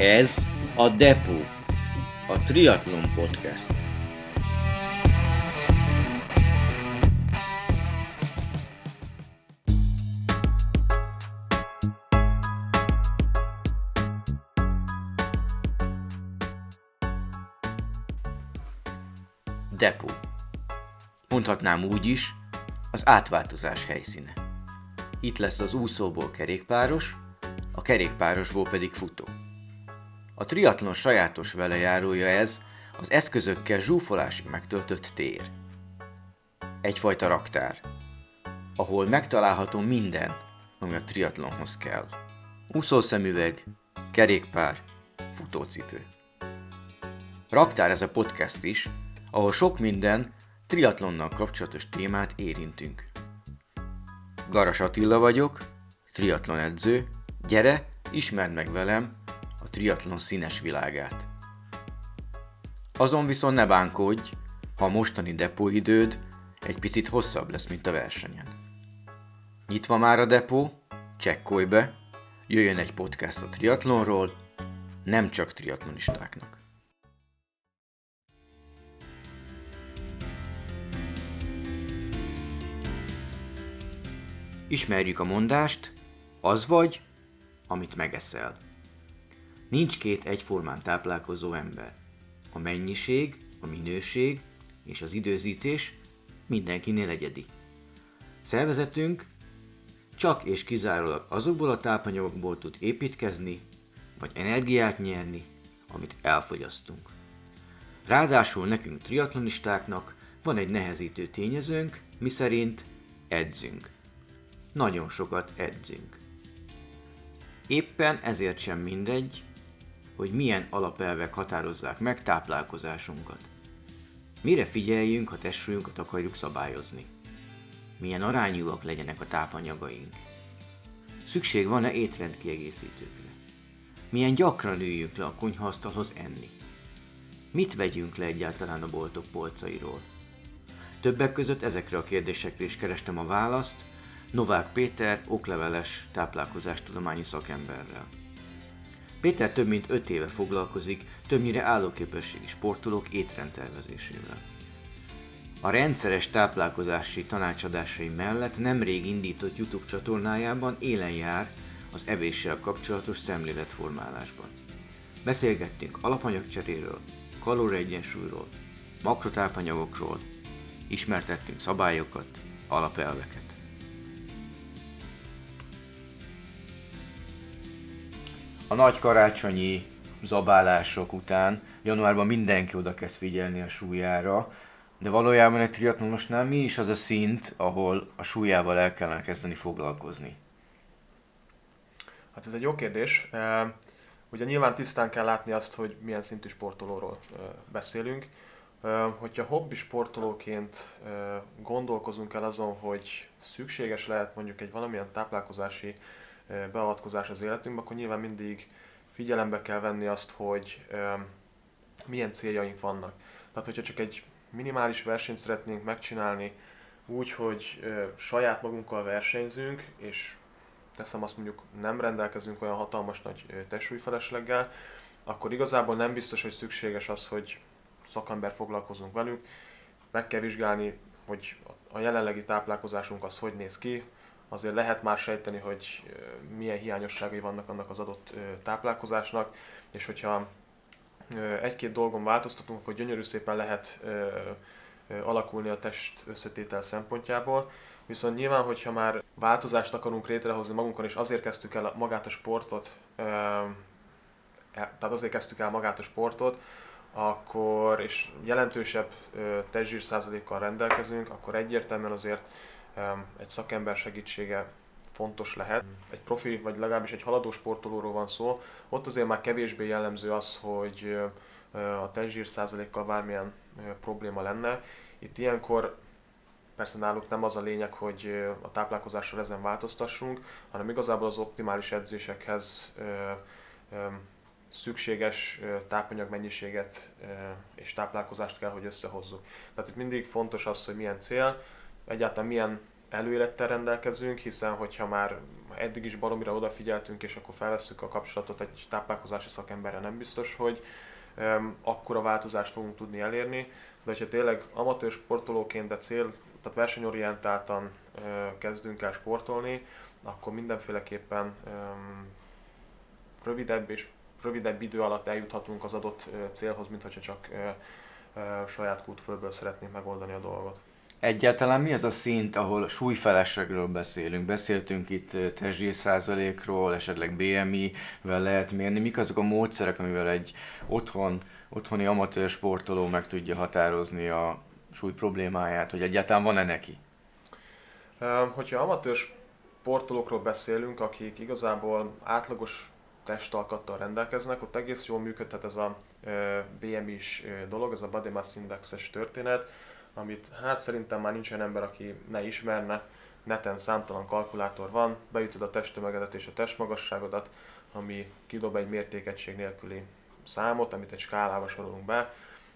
Ez a Depo, a Triathlon Podcast. Depo. Mondhatnám úgy is, az átváltozás helyszíne. Itt lesz az úszóból kerékpáros, a kerékpárosból pedig futó. A triatlon sajátos velejárója ez, az eszközökkel zsúfolásig megtöltött tér. Egyfajta raktár, ahol megtalálható minden, ami a triatlonhoz kell. Úszószemüveg, kerékpár, futócipő. Raktár ez a podcast is, ahol sok minden triatlonnal kapcsolatos témát érintünk. Garas Attila vagyok, triatlon edző, gyere, ismerd meg velem triatlon színes világát. Azon viszont ne bánkodj, ha a mostani depóidőd egy picit hosszabb lesz, mint a versenyen. Nyitva már a depó, csekkolj be, jöjjön egy podcast a triatlonról, nem csak triatlonistáknak. Ismerjük a mondást, az vagy, amit megeszel. Nincs két egyformán táplálkozó ember. A mennyiség, a minőség és az időzítés mindenkinél egyedi. Szervezetünk csak és kizárólag azokból a tápanyagokból tud építkezni, vagy energiát nyerni, amit elfogyasztunk. Ráadásul nekünk triatlonistáknak van egy nehezítő tényezőnk, miszerint edzünk. Nagyon sokat edzünk. Éppen ezért sem mindegy, hogy milyen alapelvek határozzák meg táplálkozásunkat. Mire figyeljünk, ha testsúlyunkat akarjuk szabályozni? Milyen arányúak legyenek a tápanyagaink? Szükség van-e étrendkiegészítőkre? Milyen gyakran üljünk le a konyhaasztalhoz enni? Mit vegyünk le egyáltalán a boltok polcairól? Többek között ezekre a kérdésekre is kerestem a választ Novák Péter okleveles táplálkozástudományi szakemberrel. Péter több mint 5 éve foglalkozik többnyire állóképességi sportolók étrendtervezésével. A rendszeres táplálkozási tanácsadásai mellett nemrég indított YouTube csatornájában élen jár az evéssel kapcsolatos szemléletformálásban. Beszélgettünk alapanyagcseréről, kalóriaegyensúlyról, makrotápanyagokról, ismertettünk szabályokat, alapelveket. A nagy karácsonyi zabálások után januárban mindenki oda kezd figyelni a súlyára, de valójában egy triatlonosnál mi is az a szint, ahol a súlyával el kellene kezdeni foglalkozni? Hát ez egy jó kérdés. Ugye nyilván tisztán kell látni azt, hogy milyen szintű sportolóról beszélünk. Hogyha hobbi sportolóként gondolkozunk el azon, hogy szükséges lehet mondjuk egy valamilyen táplálkozási beavatkozás az életünkbe, akkor nyilván mindig figyelembe kell venni azt, hogy milyen céljaink vannak. Tehát, hogyha csak egy minimális versenyt szeretnénk megcsinálni úgy, hogy saját magunkkal versenyzünk, és teszem azt mondjuk nem rendelkezünk olyan hatalmas nagy testsúlyfelesleggel, akkor igazából nem biztos, hogy szükséges az, hogy szakember foglalkozunk velünk. Meg kell vizsgálni, hogy a jelenlegi táplálkozásunk az hogy néz ki, azért lehet már sejteni, hogy milyen hiányosságai vannak annak az adott táplálkozásnak, és hogyha egy-két dolgon változtatunk, akkor gyönyörű szépen lehet alakulni a test összetétel szempontjából. Viszont nyilván, hogyha már változást akarunk létrehozni magunkon, és azért kezdtük el magát a sportot, e, tehát azért kezdtük el magát a sportot, akkor, és jelentősebb testzsír százalékkal rendelkezünk, akkor egyértelműen azért egy szakember segítsége fontos lehet. Egy profi, vagy legalábbis egy haladó sportolóról van szó, ott azért már kevésbé jellemző az, hogy a testzsír százalékkal bármilyen probléma lenne. Itt ilyenkor persze náluk nem az a lényeg, hogy a táplálkozással ezen változtassunk, hanem igazából az optimális edzésekhez szükséges tápanyagmennyiséget és táplálkozást kell, hogy összehozzuk. Tehát itt mindig fontos az, hogy milyen cél, egyáltalán milyen előélettel rendelkezünk, hiszen hogyha már eddig is baromira odafigyeltünk, és akkor felvesszük a kapcsolatot egy táplálkozási szakemberre, nem biztos, hogy um, akkora változást fogunk tudni elérni, de hogyha tényleg amatőr sportolóként, de cél, tehát versenyorientáltan uh, kezdünk el sportolni, akkor mindenféleképpen um, rövidebb és rövidebb idő alatt eljuthatunk az adott célhoz, mint hogyha csak uh, uh, saját kútfölből szeretnénk megoldani a dolgot. Egyáltalán mi az a szint, ahol súlyfeleslegről beszélünk? Beszéltünk itt testzsír esetleg BMI-vel lehet mérni. Mik azok a módszerek, amivel egy otthon, otthoni amatőr sportoló meg tudja határozni a súly problémáját, hogy egyáltalán van-e neki? Hogyha amatőr sportolókról beszélünk, akik igazából átlagos testalkattal rendelkeznek, ott egész jól működhet ez a BMI-s dolog, ez a Body Mass Index-es történet, amit hát szerintem már nincs olyan ember, aki ne ismerne. Neten számtalan kalkulátor van, beütöd a testtömegedet és a testmagasságodat, ami kidob egy mértékegység nélküli számot, amit egy skálába sorolunk be,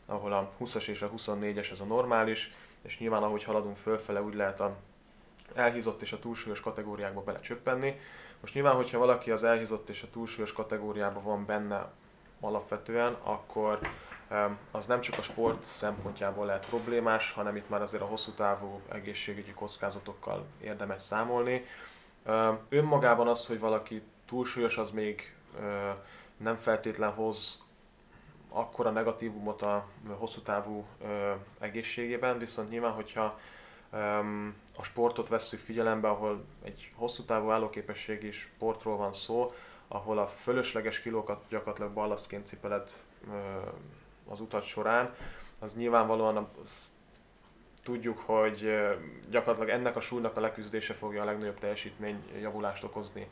ahol a 20-as és a 24-es ez a normális, és nyilván ahogy haladunk fölfele, úgy lehet a elhízott és a túlsúlyos kategóriákba belecsöppenni. Most nyilván, hogyha valaki az elhízott és a túlsúlyos kategóriában van benne alapvetően, akkor az nem csak a sport szempontjából lehet problémás, hanem itt már azért a hosszú távú egészségügyi kockázatokkal érdemes számolni. Önmagában az, hogy valaki túlsúlyos, az még nem feltétlen hoz akkora negatívumot a hosszú távú egészségében, viszont nyilván, hogyha a sportot vesszük figyelembe, ahol egy hosszú távú állóképességi sportról van szó, ahol a fölösleges kilókat gyakorlatilag ballasztként cipeled az utat során, az nyilvánvalóan az, tudjuk, hogy gyakorlatilag ennek a súlynak a leküzdése fogja a legnagyobb teljesítmény javulást okozni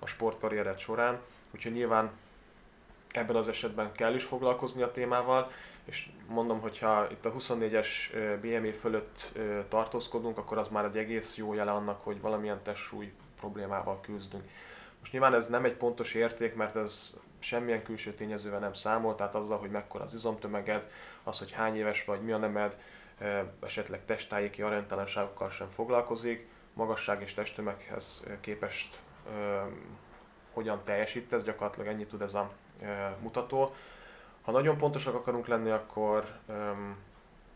a sportkarriered során. Úgyhogy nyilván ebben az esetben kell is foglalkozni a témával, és mondom, hogyha itt a 24-es BME fölött tartózkodunk, akkor az már egy egész jó jele annak, hogy valamilyen testsúly problémával küzdünk. Most nyilván ez nem egy pontos érték, mert ez semmilyen külső tényezővel nem számol, tehát azzal, hogy mekkora az izomtömeged, az, hogy hány éves vagy, mi a nemed, esetleg testtájéki aránytalanságokkal sem foglalkozik, magasság és testtömeghez képest hogyan teljesítesz, gyakorlatilag ennyi tud ez a mutató. Ha nagyon pontosak akarunk lenni, akkor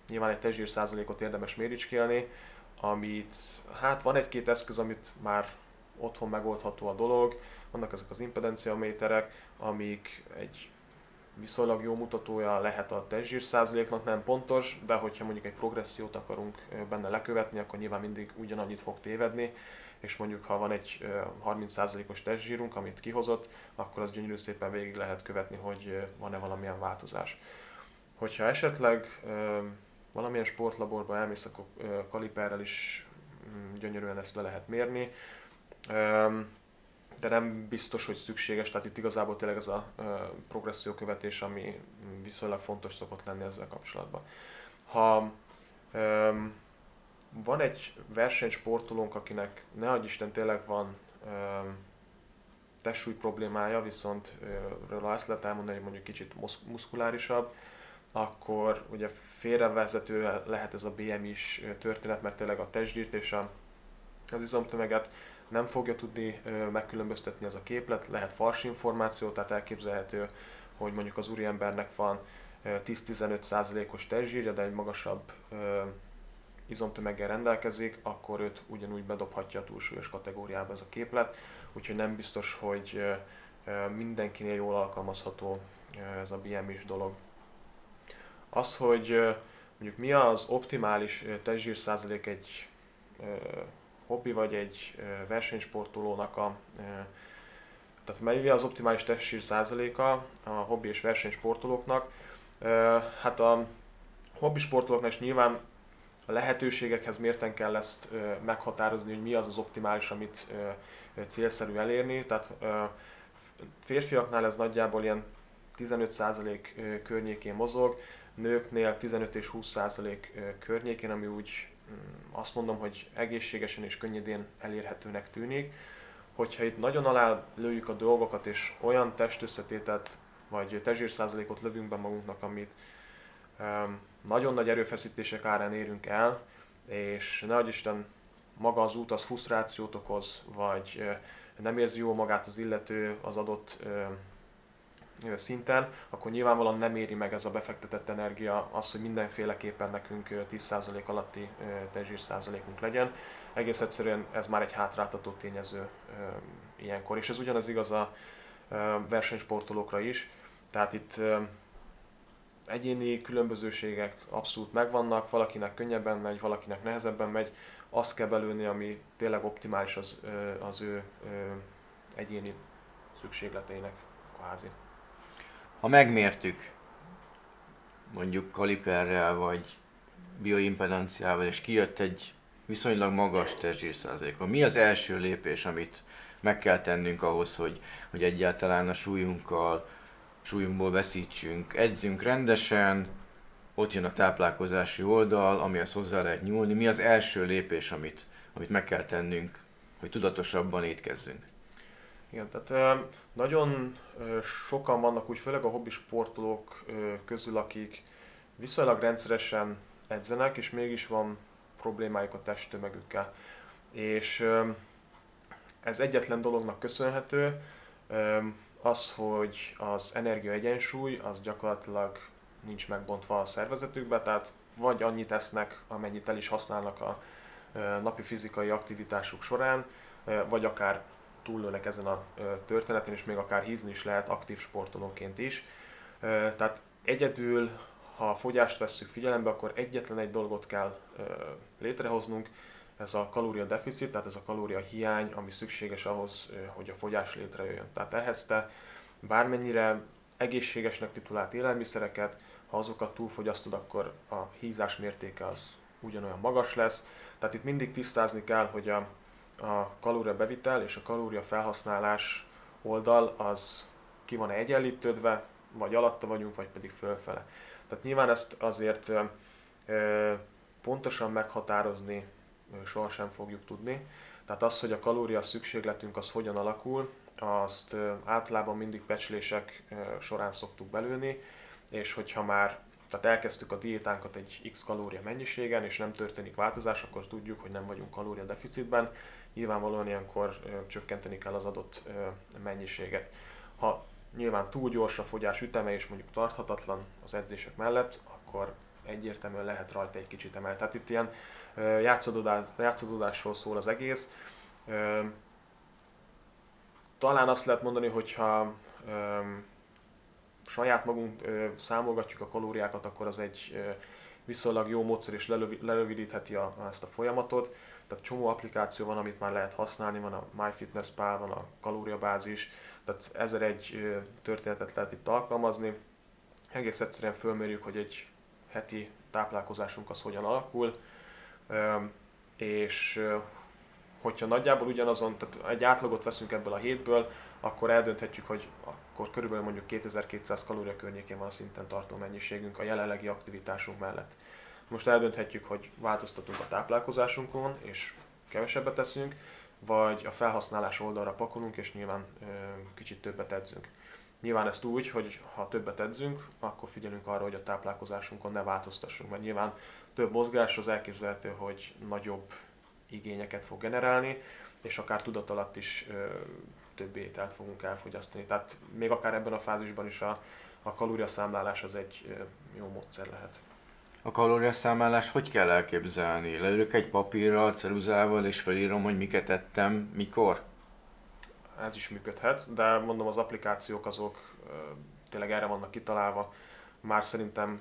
nyilván egy testzsír százalékot érdemes méricskélni, amit, hát van egy-két eszköz, amit már otthon megoldható a dolog, vannak ezek az impedenciaméterek, amik egy viszonylag jó mutatója lehet a testzsír százaléknak, nem pontos, de hogyha mondjuk egy progressziót akarunk benne lekövetni, akkor nyilván mindig ugyanannyit fog tévedni, és mondjuk ha van egy 30%-os testzsírunk, amit kihozott, akkor az gyönyörű szépen végig lehet követni, hogy van-e valamilyen változás. Hogyha esetleg valamilyen sportlaborba elmész, akkor kaliperrel is mm, gyönyörűen ezt le lehet mérni de nem biztos, hogy szükséges, tehát itt igazából tényleg ez a progresszió követés, ami viszonylag fontos szokott lenni ezzel kapcsolatban. Ha van egy versenysportolónk, akinek ne adj Isten tényleg van testsúly problémája, viszont róla azt lehet elmondani, hogy mondjuk kicsit muszkulárisabb, akkor ugye félrevezető lehet ez a BMI-s történet, mert tényleg a testzsírt és a, az izomtömeget nem fogja tudni megkülönböztetni ez a képlet, lehet fals információ, tehát elképzelhető, hogy mondjuk az úriembernek van 10-15%-os testzsírja, de egy magasabb izomtömeggel rendelkezik, akkor őt ugyanúgy bedobhatja a túlsúlyos kategóriába ez a képlet, úgyhogy nem biztos, hogy mindenkinél jól alkalmazható ez a BMI-s dolog. Az, hogy mondjuk mi az optimális testzsír százalék egy hobbi vagy egy versenysportolónak a tehát mennyi az optimális testsír százaléka a hobbi és versenysportolóknak? Hát a hobbi sportolóknak is nyilván a lehetőségekhez mérten kell ezt meghatározni, hogy mi az az optimális, amit célszerű elérni. Tehát férfiaknál ez nagyjából ilyen 15% környékén mozog, nőknél 15 és 20% környékén, ami úgy azt mondom, hogy egészségesen és könnyedén elérhetőnek tűnik. Hogyha itt nagyon alá lőjük a dolgokat, és olyan testösszetételt vagy testzsírszázalékot lövünk be magunknak, amit nagyon nagy erőfeszítések árán érünk el, és ne Isten maga az út az frusztrációt okoz, vagy nem érzi jól magát az illető az adott szinten, akkor nyilvánvalóan nem éri meg ez a befektetett energia az, hogy mindenféleképpen nekünk 10% alatti tezsír százalékunk legyen. Egész egyszerűen ez már egy hátráltató tényező ilyenkor, és ez ugyanaz igaz a versenysportolókra is. Tehát itt egyéni különbözőségek abszolút megvannak, valakinek könnyebben megy, valakinek nehezebben megy, azt kell belőni, ami tényleg optimális az, az ő egyéni szükségleteinek kvázi. Ha megmértük, mondjuk kaliperrel vagy bioimpedanciával, és kijött egy viszonylag magas testzsírszázalék, mi az első lépés, amit meg kell tennünk ahhoz, hogy, hogy egyáltalán a súlyunkkal, súlyunkból veszítsünk. Edzünk rendesen, ott jön a táplálkozási oldal, amihez hozzá lehet nyúlni. Mi az első lépés, amit, amit meg kell tennünk, hogy tudatosabban étkezzünk? Igen, tehát nagyon sokan vannak úgy, főleg a hobbi sportolók közül, akik viszonylag rendszeresen edzenek, és mégis van problémájuk a testtömegükkel. És ez egyetlen dolognak köszönhető, az, hogy az energia egyensúly az gyakorlatilag nincs megbontva a szervezetükbe, tehát vagy annyit esznek, amennyit el is használnak a napi fizikai aktivitásuk során, vagy akár túllőnek ezen a történeten, és még akár hízni is lehet aktív sportolóként is. Tehát egyedül, ha a fogyást vesszük figyelembe, akkor egyetlen egy dolgot kell létrehoznunk, ez a kalória deficit, tehát ez a kalória hiány, ami szükséges ahhoz, hogy a fogyás létrejöjjön. Tehát ehhez te bármennyire egészségesnek titulált élelmiszereket, ha azokat túlfogyasztod, akkor a hízás mértéke az ugyanolyan magas lesz. Tehát itt mindig tisztázni kell, hogy a, a kalória bevitel és a kalória felhasználás oldal az ki van egyenlítődve, vagy alatta vagyunk, vagy pedig fölfele. Tehát nyilván ezt azért pontosan meghatározni sohasem fogjuk tudni. Tehát az, hogy a kalória szükségletünk az hogyan alakul, azt általában mindig becslések során szoktuk belőni, és hogyha már tehát elkezdtük a diétánkat egy x kalória mennyiségen, és nem történik változás, akkor tudjuk, hogy nem vagyunk kalória deficitben. Nyilvánvalóan ilyenkor csökkenteni kell az adott mennyiséget. Ha nyilván túl gyors a fogyás üteme, és mondjuk tarthatatlan az edzések mellett, akkor egyértelműen lehet rajta egy kicsit emelni. Tehát itt ilyen játszódásról szól az egész. Talán azt lehet mondani, hogyha saját magunk számolgatjuk a kalóriákat, akkor az egy viszonylag jó módszer és lerövidítheti a, ezt a folyamatot. Tehát csomó applikáció van, amit már lehet használni, van a MyFitnessPal, van a kalóriabázis, tehát ezer egy történetet lehet itt alkalmazni. Egész egyszerűen fölmérjük, hogy egy heti táplálkozásunk az hogyan alakul, és hogyha nagyjából ugyanazon, tehát egy átlagot veszünk ebből a hétből, akkor eldönthetjük, hogy akkor körülbelül mondjuk 2200 kalória környékén van a szinten tartó mennyiségünk a jelenlegi aktivitásunk mellett. Most eldönthetjük, hogy változtatunk a táplálkozásunkon, és kevesebbet teszünk, vagy a felhasználás oldalra pakolunk, és nyilván ö, kicsit többet edzünk. Nyilván ezt úgy, hogy ha többet edzünk, akkor figyelünk arra, hogy a táplálkozásunkon ne változtassunk, mert nyilván több mozgás az elképzelhető, hogy nagyobb igényeket fog generálni, és akár tudat alatt is ö, több ételt fogunk elfogyasztani. Tehát még akár ebben a fázisban is a, a kalóriaszámlálás az egy ö, jó módszer lehet. A kalóriaszámlálást hogy kell elképzelni? Leülök egy papírral, ceruzával és felírom, hogy miket ettem, mikor? Ez is működhet, de mondom az applikációk azok tényleg erre vannak kitalálva, már szerintem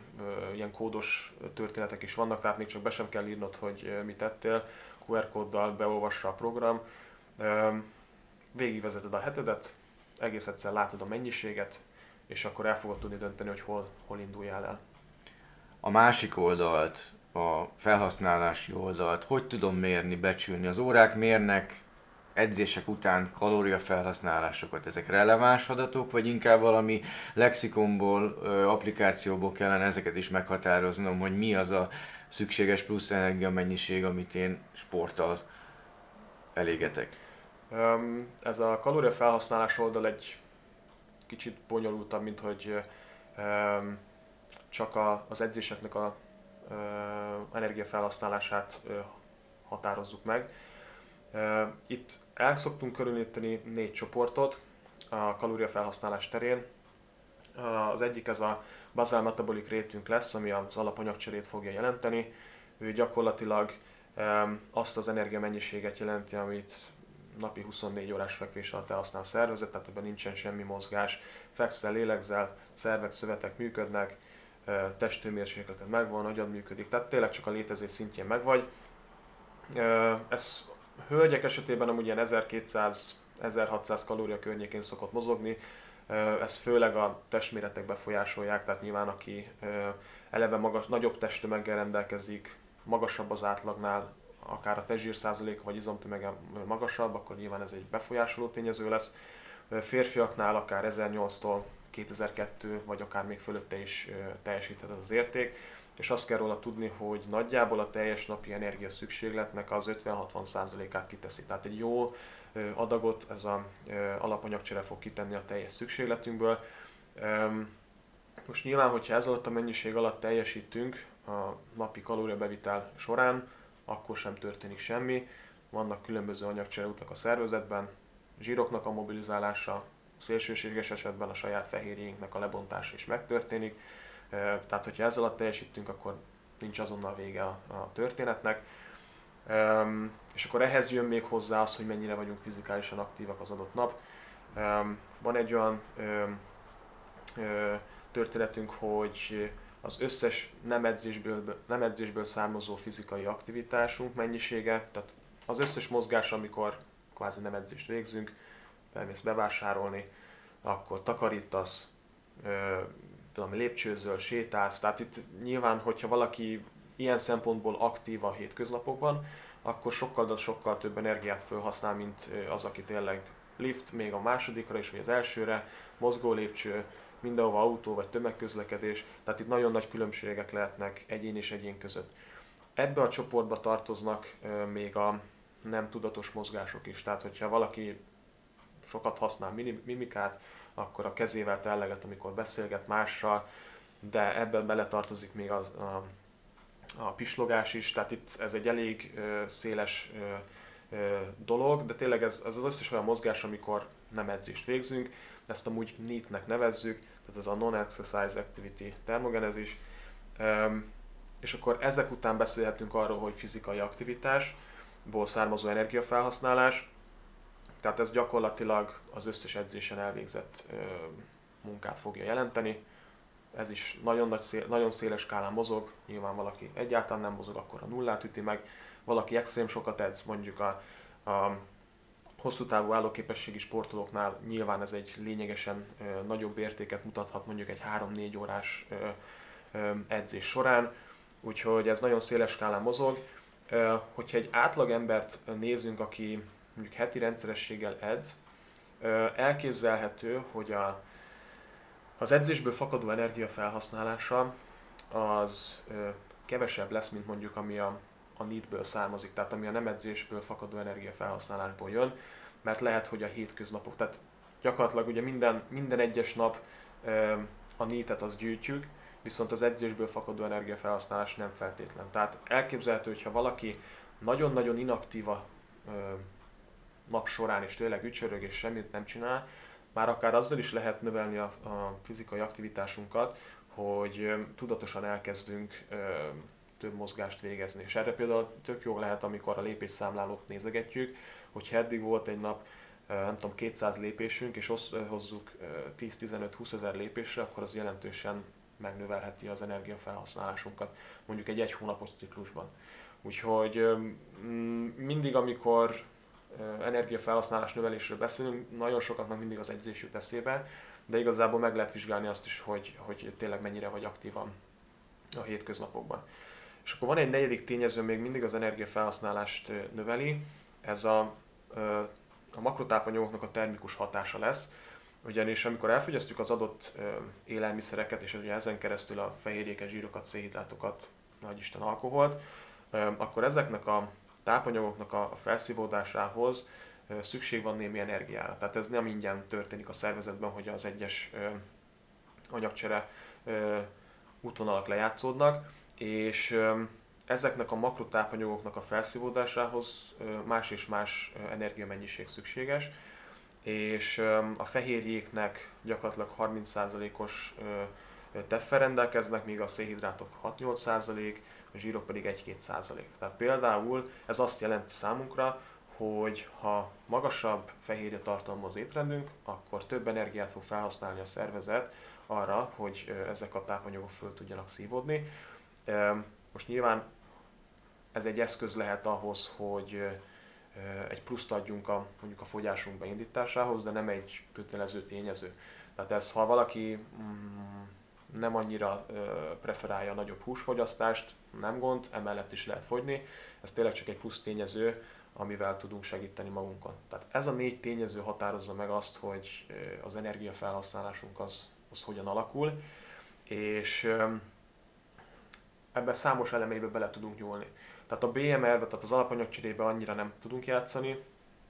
ilyen kódos történetek is vannak, tehát még csak be sem kell írnod, hogy mit tettél, QR kóddal beolvassa a program, végigvezeted a hetedet, egész egyszer látod a mennyiséget, és akkor el fogod tudni dönteni, hogy hol, hol induljál el. A másik oldalt, a felhasználási oldalt, hogy tudom mérni, becsülni? Az órák mérnek edzések után kalóriafelhasználásokat, ezek releváns adatok, vagy inkább valami lexikonból, applikációból kellene ezeket is meghatároznom, hogy mi az a szükséges plusz energia mennyiség, amit én sporttal elégetek? Ez a kalóriafelhasználás oldal egy kicsit bonyolultabb, mint hogy csak az edzéseknek a energiafelhasználását határozzuk meg. Itt el szoktunk körülíteni négy csoportot a kalóriafelhasználás terén. Az egyik ez a basal metabolic rétünk lesz, ami az alapanyagcserét fogja jelenteni. Ő gyakorlatilag azt az energiamennyiséget jelenti, amit napi 24 órás fekvés alatt elhasznál a szervezet, tehát ebben nincsen semmi mozgás, fekszel, lélegzel, szervek, szövetek működnek, testőmérsékleted megvan, agyad működik, tehát tényleg csak a létezés szintjén megvagy. Ez hölgyek esetében amúgy ilyen 1200-1600 kalória környékén szokott mozogni, ez főleg a testméretek befolyásolják, tehát nyilván aki eleve magas, nagyobb testtömeggel rendelkezik, magasabb az átlagnál, akár a testzsír százalék vagy izomtömege magasabb, akkor nyilván ez egy befolyásoló tényező lesz. Férfiaknál akár 1008-tól 2002 vagy akár még fölötte is teljesíthet az érték, és azt kell róla tudni, hogy nagyjából a teljes napi energia szükségletnek az 50-60%-át kiteszi. Tehát egy jó adagot ez az alapanyagcsere fog kitenni a teljes szükségletünkből. Most nyilván, hogyha ez alatt a mennyiség alatt teljesítünk a napi kalóriabevitel során, akkor sem történik semmi. Vannak különböző anyagcsereutak a szervezetben, zsíroknak a mobilizálása, szélsőséges esetben a saját fehérjénknek a lebontása is megtörténik. Tehát, hogyha ezzel alatt teljesítünk, akkor nincs azonnal vége a, a történetnek. Um, és akkor ehhez jön még hozzá az, hogy mennyire vagyunk fizikálisan aktívak az adott nap. Um, van egy olyan um, történetünk, hogy az összes nem edzésből, nem edzésből származó fizikai aktivitásunk mennyisége, tehát az összes mozgás, amikor kvázi nem edzést végzünk, elmész bevásárolni, akkor takarítasz, tudom, lépcsőzöl, sétálsz, tehát itt nyilván, hogyha valaki ilyen szempontból aktív a hétköznapokban, akkor sokkal, de sokkal több energiát felhasznál, mint az, aki tényleg lift, még a másodikra is, vagy az elsőre, mozgó lépcső, mindenhova autó vagy tömegközlekedés, tehát itt nagyon nagy különbségek lehetnek egyén és egyén között. Ebbe a csoportba tartoznak még a nem tudatos mozgások is, tehát hogyha valaki sokat használ mimikát, akkor a kezével telleget, amikor beszélget mással, de ebben beletartozik még az, a, a pislogás is, tehát itt ez egy elég ö, széles ö, ö, dolog, de tényleg ez, ez az összes olyan mozgás, amikor nem edzést végzünk, ezt amúgy NEAT-nek nevezzük, tehát ez a Non-Exercise Activity termogenezis, um, és akkor ezek után beszélhetünk arról, hogy fizikai aktivitásból származó energiafelhasználás, tehát ez gyakorlatilag az összes edzésen elvégzett ö, munkát fogja jelenteni. Ez is nagyon, nagy szél, nagyon széles skálán mozog, nyilván valaki egyáltalán nem mozog, akkor a nullát üti meg, valaki extrém sokat edz, mondjuk a, a hosszú távú állóképességi sportolóknál nyilván ez egy lényegesen ö, nagyobb értéket mutathat mondjuk egy 3-4 órás ö, ö, edzés során, úgyhogy ez nagyon széles skálán mozog. Ö, hogyha egy átlag embert nézünk, aki mondjuk heti rendszerességgel edz, elképzelhető, hogy a, az edzésből fakadó energia felhasználása az kevesebb lesz, mint mondjuk ami a, a NEAT-ből származik, tehát ami a nem edzésből fakadó energia felhasználásból jön, mert lehet, hogy a hétköznapok, tehát gyakorlatilag ugye minden, minden egyes nap a NEAT-et az gyűjtjük, viszont az edzésből fakadó energiafelhasználás nem feltétlen. Tehát elképzelhető, hogyha valaki nagyon-nagyon inaktív a nap során, és tényleg ücsörög és semmit nem csinál, már akár azzal is lehet növelni a, a fizikai aktivitásunkat, hogy tudatosan elkezdünk ö, több mozgást végezni. És erre például tök jó lehet, amikor a lépésszámlálót nézegetjük, hogy eddig volt egy nap, nem tudom, 200 lépésünk, és hozzuk 10-15-20 ezer lépésre, akkor az jelentősen megnövelheti az energiafelhasználásunkat, mondjuk egy egy hónapos ciklusban. Úgyhogy mindig, amikor energiafelhasználás növelésről beszélünk, nagyon sokaknak mindig az edzés jut eszébe, de igazából meg lehet vizsgálni azt is, hogy, hogy tényleg mennyire vagy aktívan a hétköznapokban. És akkor van egy negyedik tényező, még mindig az energiafelhasználást növeli, ez a, a makrotápanyagoknak a termikus hatása lesz, ugyanis amikor elfogyasztjuk az adott élelmiszereket, és ugye ezen keresztül a fehérjéket, zsírokat, szénhidrátokat, nagy Isten alkoholt, akkor ezeknek a tápanyagoknak a felszívódásához szükség van némi energiára. Tehát ez nem ingyen történik a szervezetben, hogy az egyes anyagcsere útvonalak lejátszódnak, és ezeknek a makrotápanyagoknak a felszívódásához más és más energiamennyiség szükséges, és a fehérjéknek gyakorlatilag 30%-os teffer rendelkeznek, míg a szénhidrátok 6-8%, a zsírok pedig 1-2%. Tehát például ez azt jelenti számunkra, hogy ha magasabb fehérje tartalmaz étrendünk, akkor több energiát fog felhasználni a szervezet arra, hogy ezek a tápanyagok föl tudjanak szívódni. Most nyilván ez egy eszköz lehet ahhoz, hogy egy pluszt adjunk a, mondjuk a fogyásunk beindításához, de nem egy kötelező tényező. Tehát ez, ha valaki mm, nem annyira preferálja a nagyobb húsfogyasztást, nem gond, emellett is lehet fogyni. Ez tényleg csak egy plusz tényező, amivel tudunk segíteni magunkon. Tehát ez a négy tényező határozza meg azt, hogy az energiafelhasználásunk az, az hogyan alakul, és ebben számos elemébe bele tudunk nyúlni. Tehát a BMR-be, tehát az alapanyagcserébe annyira nem tudunk játszani,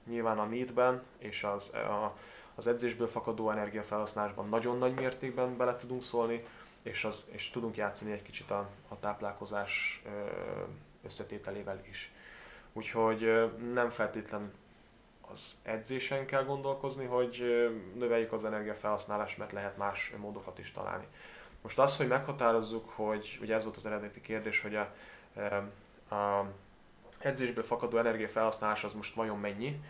nyilván a need és az, a, az edzésből fakadó energiafelhasználásban nagyon nagy mértékben bele tudunk szólni, és, az, és tudunk játszani egy kicsit a, a táplálkozás összetételével is. Úgyhogy nem feltétlen az edzésen kell gondolkozni, hogy növeljük az energiafelhasználást, mert lehet más módokat is találni. Most az, hogy meghatározzuk, hogy ugye ez volt az eredeti kérdés, hogy a, a edzésből fakadó energiafelhasználás az most vajon mennyi,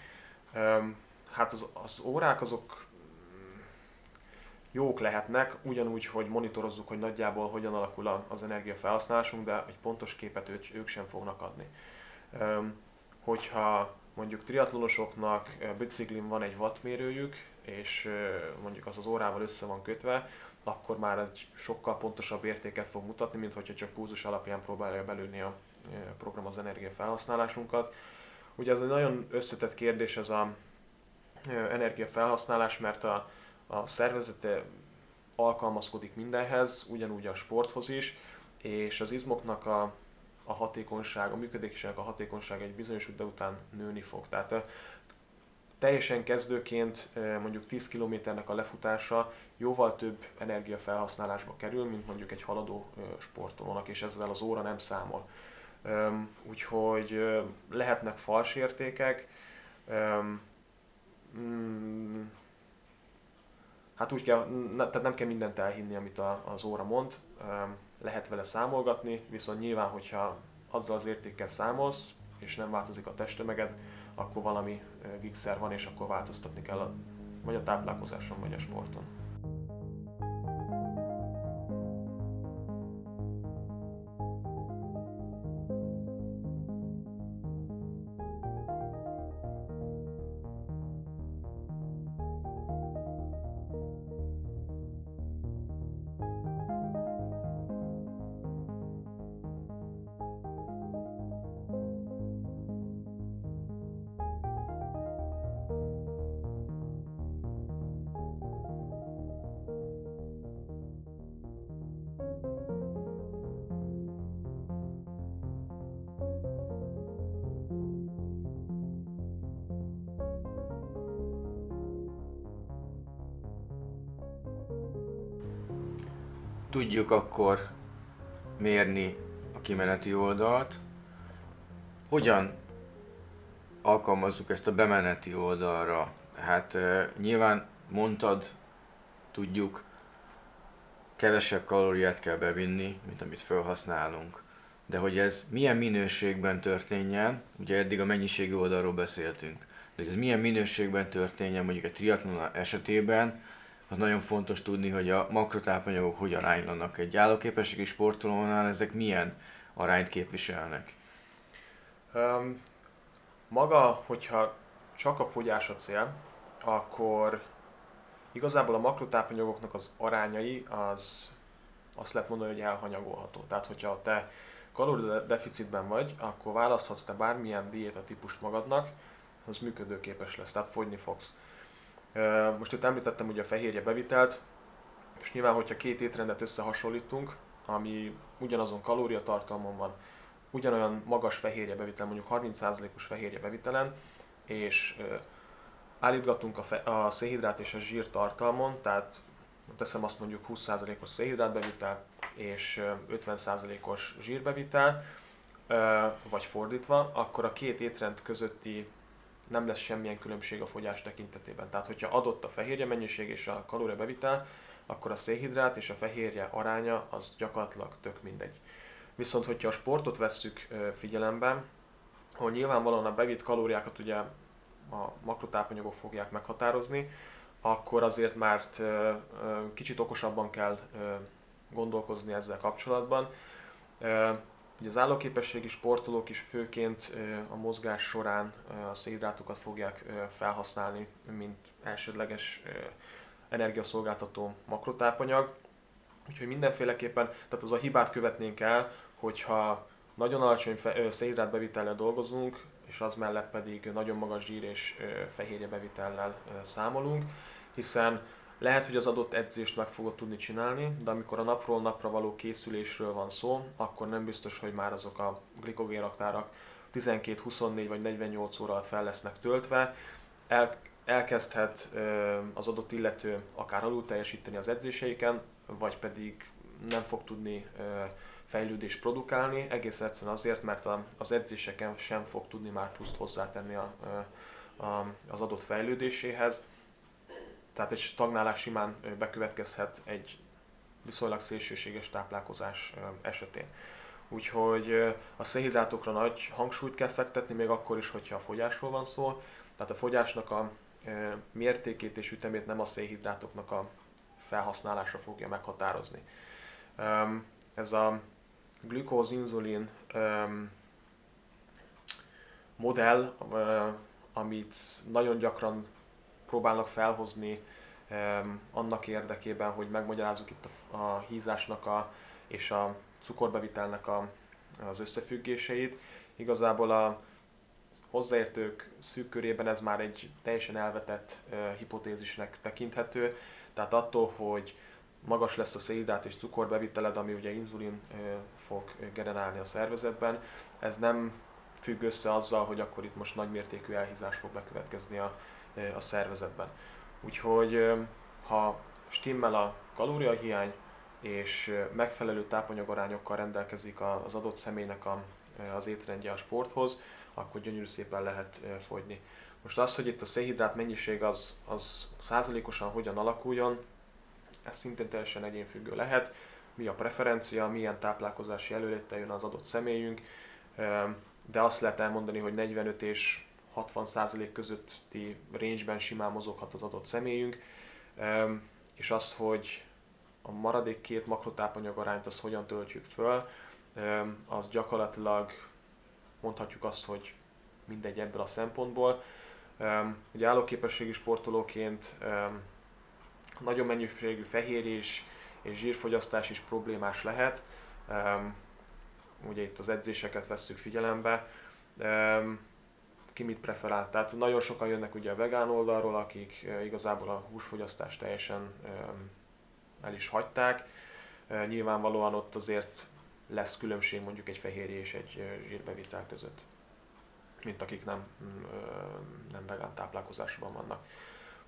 hát az, az órák azok jók lehetnek, ugyanúgy, hogy monitorozzuk, hogy nagyjából hogyan alakul az energiafelhasználásunk, de egy pontos képet ők, sem fognak adni. Hogyha mondjuk triatlonosoknak biciklin van egy wattmérőjük, és mondjuk az az órával össze van kötve, akkor már egy sokkal pontosabb értéket fog mutatni, mint hogyha csak púzus alapján próbálja belőni a program az energiafelhasználásunkat. Ugye ez egy nagyon összetett kérdés ez a energiafelhasználás, mert a, a szervezete alkalmazkodik mindenhez, ugyanúgy a sporthoz is, és az izmoknak a, a hatékonyság, a működésének a hatékonyság egy bizonyos idő után nőni fog. Tehát teljesen kezdőként mondjuk 10 kilométernek a lefutása jóval több energiafelhasználásba kerül, mint mondjuk egy haladó sportolónak, és ezzel az óra nem számol. Úgyhogy lehetnek fals értékek, mm, hát úgy kell, tehát nem kell mindent elhinni, amit az óra mond, lehet vele számolgatni, viszont nyilván, hogyha azzal az értékkel számolsz, és nem változik a testtömeged, akkor valami gigszer van, és akkor változtatni kell a, vagy a táplálkozáson, vagy a sporton. Tudjuk akkor mérni a kimeneti oldalt. Hogyan alkalmazzuk ezt a bemeneti oldalra? Hát nyilván mondtad, tudjuk, kevesebb kalóriát kell bevinni, mint amit felhasználunk. De hogy ez milyen minőségben történjen, ugye eddig a mennyiségi oldalról beszéltünk, de hogy ez milyen minőségben történjen mondjuk a triatlon esetében, az nagyon fontos tudni, hogy a makrotápanyagok hogyan állnak egy állóképességi sportolónál, ezek milyen arányt képviselnek? Um, maga, hogyha csak a fogyás a cél, akkor igazából a makrotápanyagoknak az arányai az azt lehet mondani, hogy elhanyagolható. Tehát, hogyha te kalóriadeficitben vagy, akkor választhatsz te bármilyen diéta típust magadnak, az működőképes lesz, tehát fogyni fogsz. Most itt említettem ugye a fehérje bevitelt, és nyilván, hogyha két étrendet összehasonlítunk, ami ugyanazon kalóriatartalmon van, ugyanolyan magas fehérje bevitel, mondjuk 30%-os fehérje bevitelen, és állítgatunk a, fe, a szénhidrát és a zsír tartalmon, tehát teszem azt mondjuk 20%-os szénhidrát bevitel és 50%-os zsírbevitel, vagy fordítva, akkor a két étrend közötti nem lesz semmilyen különbség a fogyás tekintetében. Tehát, hogyha adott a fehérje mennyiség és a kalória bevitel, akkor a szénhidrát és a fehérje aránya az gyakorlatilag tök mindegy. Viszont, hogyha a sportot vesszük figyelembe, hogy nyilvánvalóan a bevitt kalóriákat ugye a makrotápanyagok fogják meghatározni, akkor azért már kicsit okosabban kell gondolkozni ezzel kapcsolatban. Ugye az állóképességi sportolók is főként a mozgás során a szénhidrátokat fogják felhasználni, mint elsődleges energiaszolgáltató makrotápanyag. Úgyhogy mindenféleképpen, tehát az a hibát követnénk el, hogyha nagyon alacsony szénhidrát dolgozunk, és az mellett pedig nagyon magas zsír és fehérje bevitellel számolunk, hiszen lehet, hogy az adott edzést meg fogod tudni csinálni, de amikor a napról napra való készülésről van szó, akkor nem biztos, hogy már azok a glikogénraktárak 12, 24 vagy 48 óra alatt fel lesznek töltve. El, elkezdhet az adott illető akár alul teljesíteni az edzéseiken, vagy pedig nem fog tudni fejlődést produkálni, egész egyszerűen azért, mert az edzéseken sem fog tudni már pluszt hozzátenni a, a, az adott fejlődéséhez tehát egy stagnálás simán bekövetkezhet egy viszonylag szélsőséges táplálkozás esetén. Úgyhogy a szénhidrátokra nagy hangsúlyt kell fektetni, még akkor is, hogyha a fogyásról van szó. Tehát a fogyásnak a mértékét és ütemét nem a szénhidrátoknak a felhasználása fogja meghatározni. Ez a glükóz-inzulin modell, amit nagyon gyakran próbálnak felhozni annak érdekében, hogy megmagyarázzuk itt a, a hízásnak a, és a cukorbevitelnek a, az összefüggéseit. Igazából a hozzáértők szűk körében ez már egy teljesen elvetett uh, hipotézisnek tekinthető, tehát attól, hogy magas lesz a szénhidrát és cukorbeviteled, ami ugye inzulin uh, fog generálni a szervezetben, ez nem függ össze azzal, hogy akkor itt most nagymértékű elhízás fog bekövetkezni a, a szervezetben. Úgyhogy ha stimmel a kalóriahiány, és megfelelő tápanyagarányokkal rendelkezik az adott személynek a, az étrendje a sporthoz, akkor gyönyörű szépen lehet fogyni. Most az, hogy itt a szénhidrát mennyiség az, az százalékosan hogyan alakuljon, ez szintén teljesen egyénfüggő lehet. Mi a preferencia, milyen táplálkozási előléttel jön az adott személyünk, de azt lehet elmondani, hogy 45 és 60% közötti range-ben simán mozoghat az adott személyünk, és az, hogy a maradék két makrotápanyag arányt azt hogyan töltjük föl, az gyakorlatilag mondhatjuk azt, hogy mindegy ebből a szempontból. Ugye állóképességi sportolóként nagyon mennyiségű fehérés és zsírfogyasztás is problémás lehet. Ugye itt az edzéseket vesszük figyelembe ki mit preferál. Tehát nagyon sokan jönnek ugye a vegán oldalról, akik igazából a húsfogyasztást teljesen el is hagyták. Nyilvánvalóan ott azért lesz különbség mondjuk egy fehérje és egy zsírbevitel között, mint akik nem, nem vegán táplálkozásban vannak.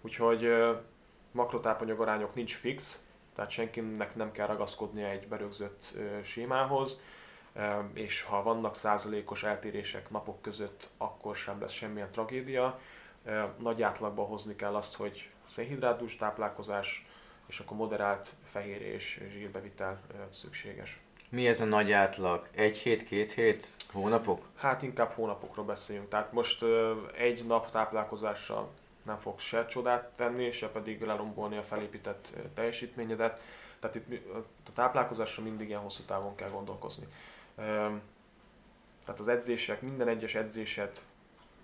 Úgyhogy makrotápanyag arányok nincs fix, tehát senkinek nem kell ragaszkodnia egy berögzött sémához és ha vannak százalékos eltérések napok között, akkor sem lesz semmilyen tragédia. Nagy átlagban hozni kell azt, hogy szénhidrátdús táplálkozás, és akkor moderált fehér és zsírbevitel szükséges. Mi ez a nagy átlag? Egy hét, két hét, hónapok? Hát inkább hónapokról beszéljünk. Tehát most egy nap táplálkozással nem fog se csodát tenni, se pedig lerombolni a felépített teljesítményedet. Tehát itt a táplálkozásra mindig ilyen hosszú távon kell gondolkozni. Tehát az edzések, minden egyes edzéset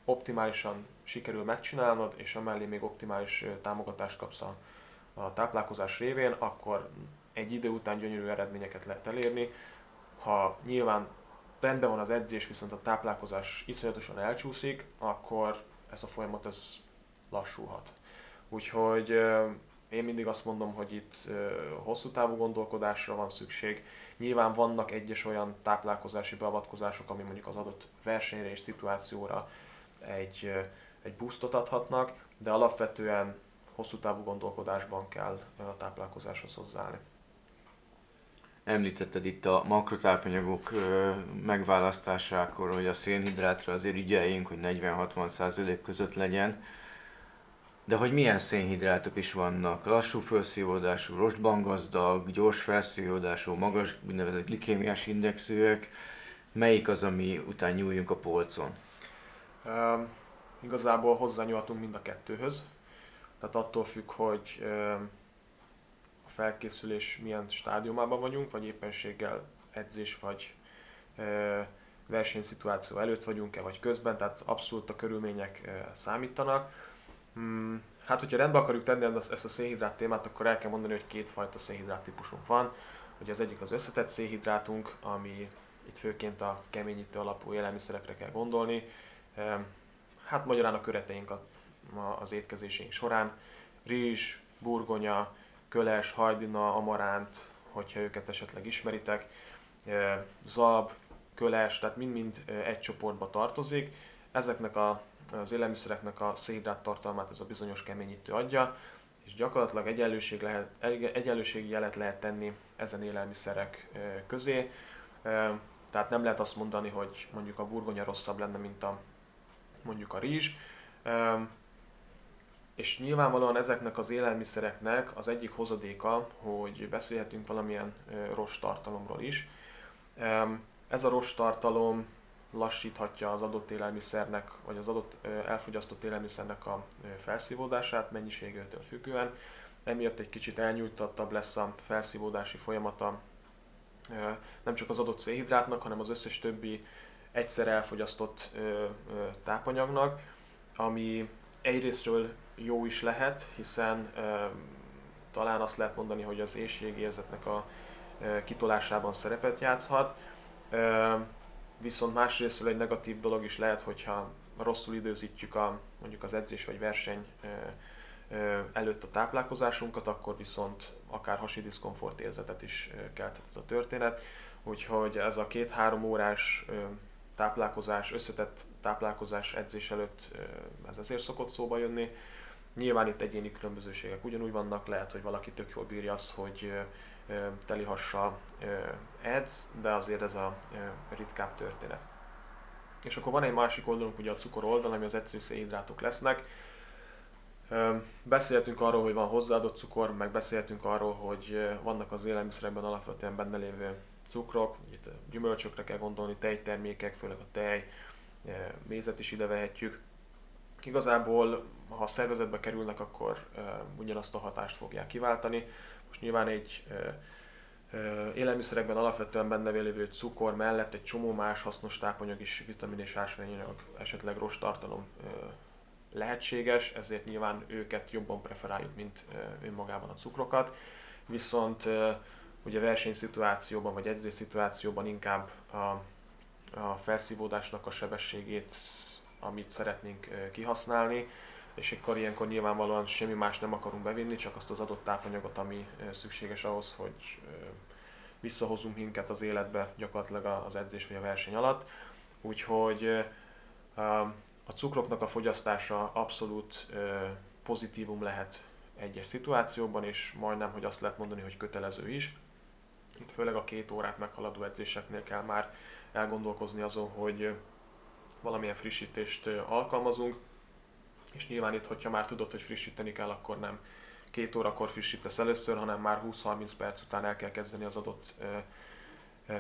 optimálisan sikerül megcsinálnod, és amellé még optimális támogatást kapsz a, a táplálkozás révén, akkor egy idő után gyönyörű eredményeket lehet elérni. Ha nyilván rendben van az edzés, viszont a táplálkozás iszonyatosan elcsúszik, akkor ez a folyamat ez lassulhat. Úgyhogy én mindig azt mondom, hogy itt hosszú távú gondolkodásra van szükség. Nyilván vannak egyes olyan táplálkozási beavatkozások, ami mondjuk az adott versenyre és szituációra egy, egy boostot adhatnak, de alapvetően hosszú távú gondolkodásban kell a táplálkozáshoz hozzáállni. említetted itt a makrotápanyagok megválasztásakor, hogy a szénhidrátra azért ügyeljünk, hogy 40-60% között legyen. De hogy milyen szénhidrátok is vannak, lassú felszívódású, rostban gazdag, gyors felszívódású, magas úgynevezett glikémiás indexűek, melyik az, ami után nyúljunk a polcon? Um, igazából hozzányúlhatunk mind a kettőhöz. Tehát attól függ, hogy um, a felkészülés milyen stádiumában vagyunk, vagy éppenséggel edzés vagy uh, versenyszituáció előtt vagyunk-e, vagy közben, tehát abszolút a körülmények számítanak Hmm, hát, hogyha rendbe akarjuk tenni ezt a szénhidrát témát, akkor el kell mondani, hogy kétfajta szénhidrát típusunk van. Ugye az egyik az összetett szénhidrátunk, ami itt főként a keményítő alapú élelmiszerekre kell gondolni. Hát magyarán a köreteink az étkezésénk során. Rizs, burgonya, köles, hajdina, amaránt, hogyha őket esetleg ismeritek, zab, köles, tehát mind-mind egy csoportba tartozik. Ezeknek a az élelmiszereknek a szénhidrát tartalmát ez a bizonyos keményítő adja, és gyakorlatilag egyenlőség lehet, egyenlőségi jelet lehet tenni ezen élelmiszerek közé. Tehát nem lehet azt mondani, hogy mondjuk a burgonya rosszabb lenne, mint a, mondjuk a rizs. És nyilvánvalóan ezeknek az élelmiszereknek az egyik hozadéka, hogy beszélhetünk valamilyen rost tartalomról is. Ez a rost tartalom lassíthatja az adott élelmiszernek, vagy az adott elfogyasztott élelmiszernek a felszívódását mennyiségétől függően. Emiatt egy kicsit elnyújtottabb lesz a felszívódási folyamata nem csak az adott szénhidrátnak, hanem az összes többi egyszer elfogyasztott tápanyagnak, ami egyrésztről jó is lehet, hiszen talán azt lehet mondani, hogy az éjségérzetnek a kitolásában szerepet játszhat viszont másrészt egy negatív dolog is lehet, hogyha rosszul időzítjük a, mondjuk az edzés vagy verseny előtt a táplálkozásunkat, akkor viszont akár hasi diszkomfort érzetet is kelthet ez a történet. Úgyhogy ez a két-három órás táplálkozás, összetett táplálkozás edzés előtt ez ezért szokott szóba jönni. Nyilván itt egyéni különbözőségek ugyanúgy vannak, lehet, hogy valaki tök jól bírja azt, hogy telihassal edz, de azért ez a ritkább történet. És akkor van egy másik oldalunk, ugye a cukor oldal, ami az egyszerű szénhidrátok lesznek. Beszéltünk arról, hogy van hozzáadott cukor, meg beszéltünk arról, hogy vannak az élelmiszerekben alapvetően benne lévő cukrok, itt gyümölcsökre kell gondolni, tejtermékek, főleg a tej, mézet is ide vehetjük. Igazából, ha szervezetbe kerülnek, akkor ugyanazt a hatást fogják kiváltani. Most nyilván egy élelmiszerekben alapvetően benne lévő cukor mellett egy csomó más hasznos tápanyag is, vitamin és ásványanyag, esetleg rost tartalom lehetséges, ezért nyilván őket jobban preferáljuk, mint önmagában a cukrokat. Viszont ugye versenyszituációban vagy edzésszituációban inkább a, a felszívódásnak a sebességét, amit szeretnénk kihasználni, és akkor ilyenkor nyilvánvalóan semmi más nem akarunk bevinni, csak azt az adott tápanyagot, ami szükséges ahhoz, hogy visszahozunk minket az életbe gyakorlatilag az edzés vagy a verseny alatt. Úgyhogy a cukroknak a fogyasztása abszolút pozitívum lehet egyes szituációban, és majdnem, hogy azt lehet mondani, hogy kötelező is. Itt főleg a két órát meghaladó edzéseknél kell már elgondolkozni azon, hogy valamilyen frissítést alkalmazunk, és nyilván itt, hogyha már tudod, hogy frissíteni kell, akkor nem két órakor frissítesz először, hanem már 20-30 perc után el kell kezdeni az adott ö, ö,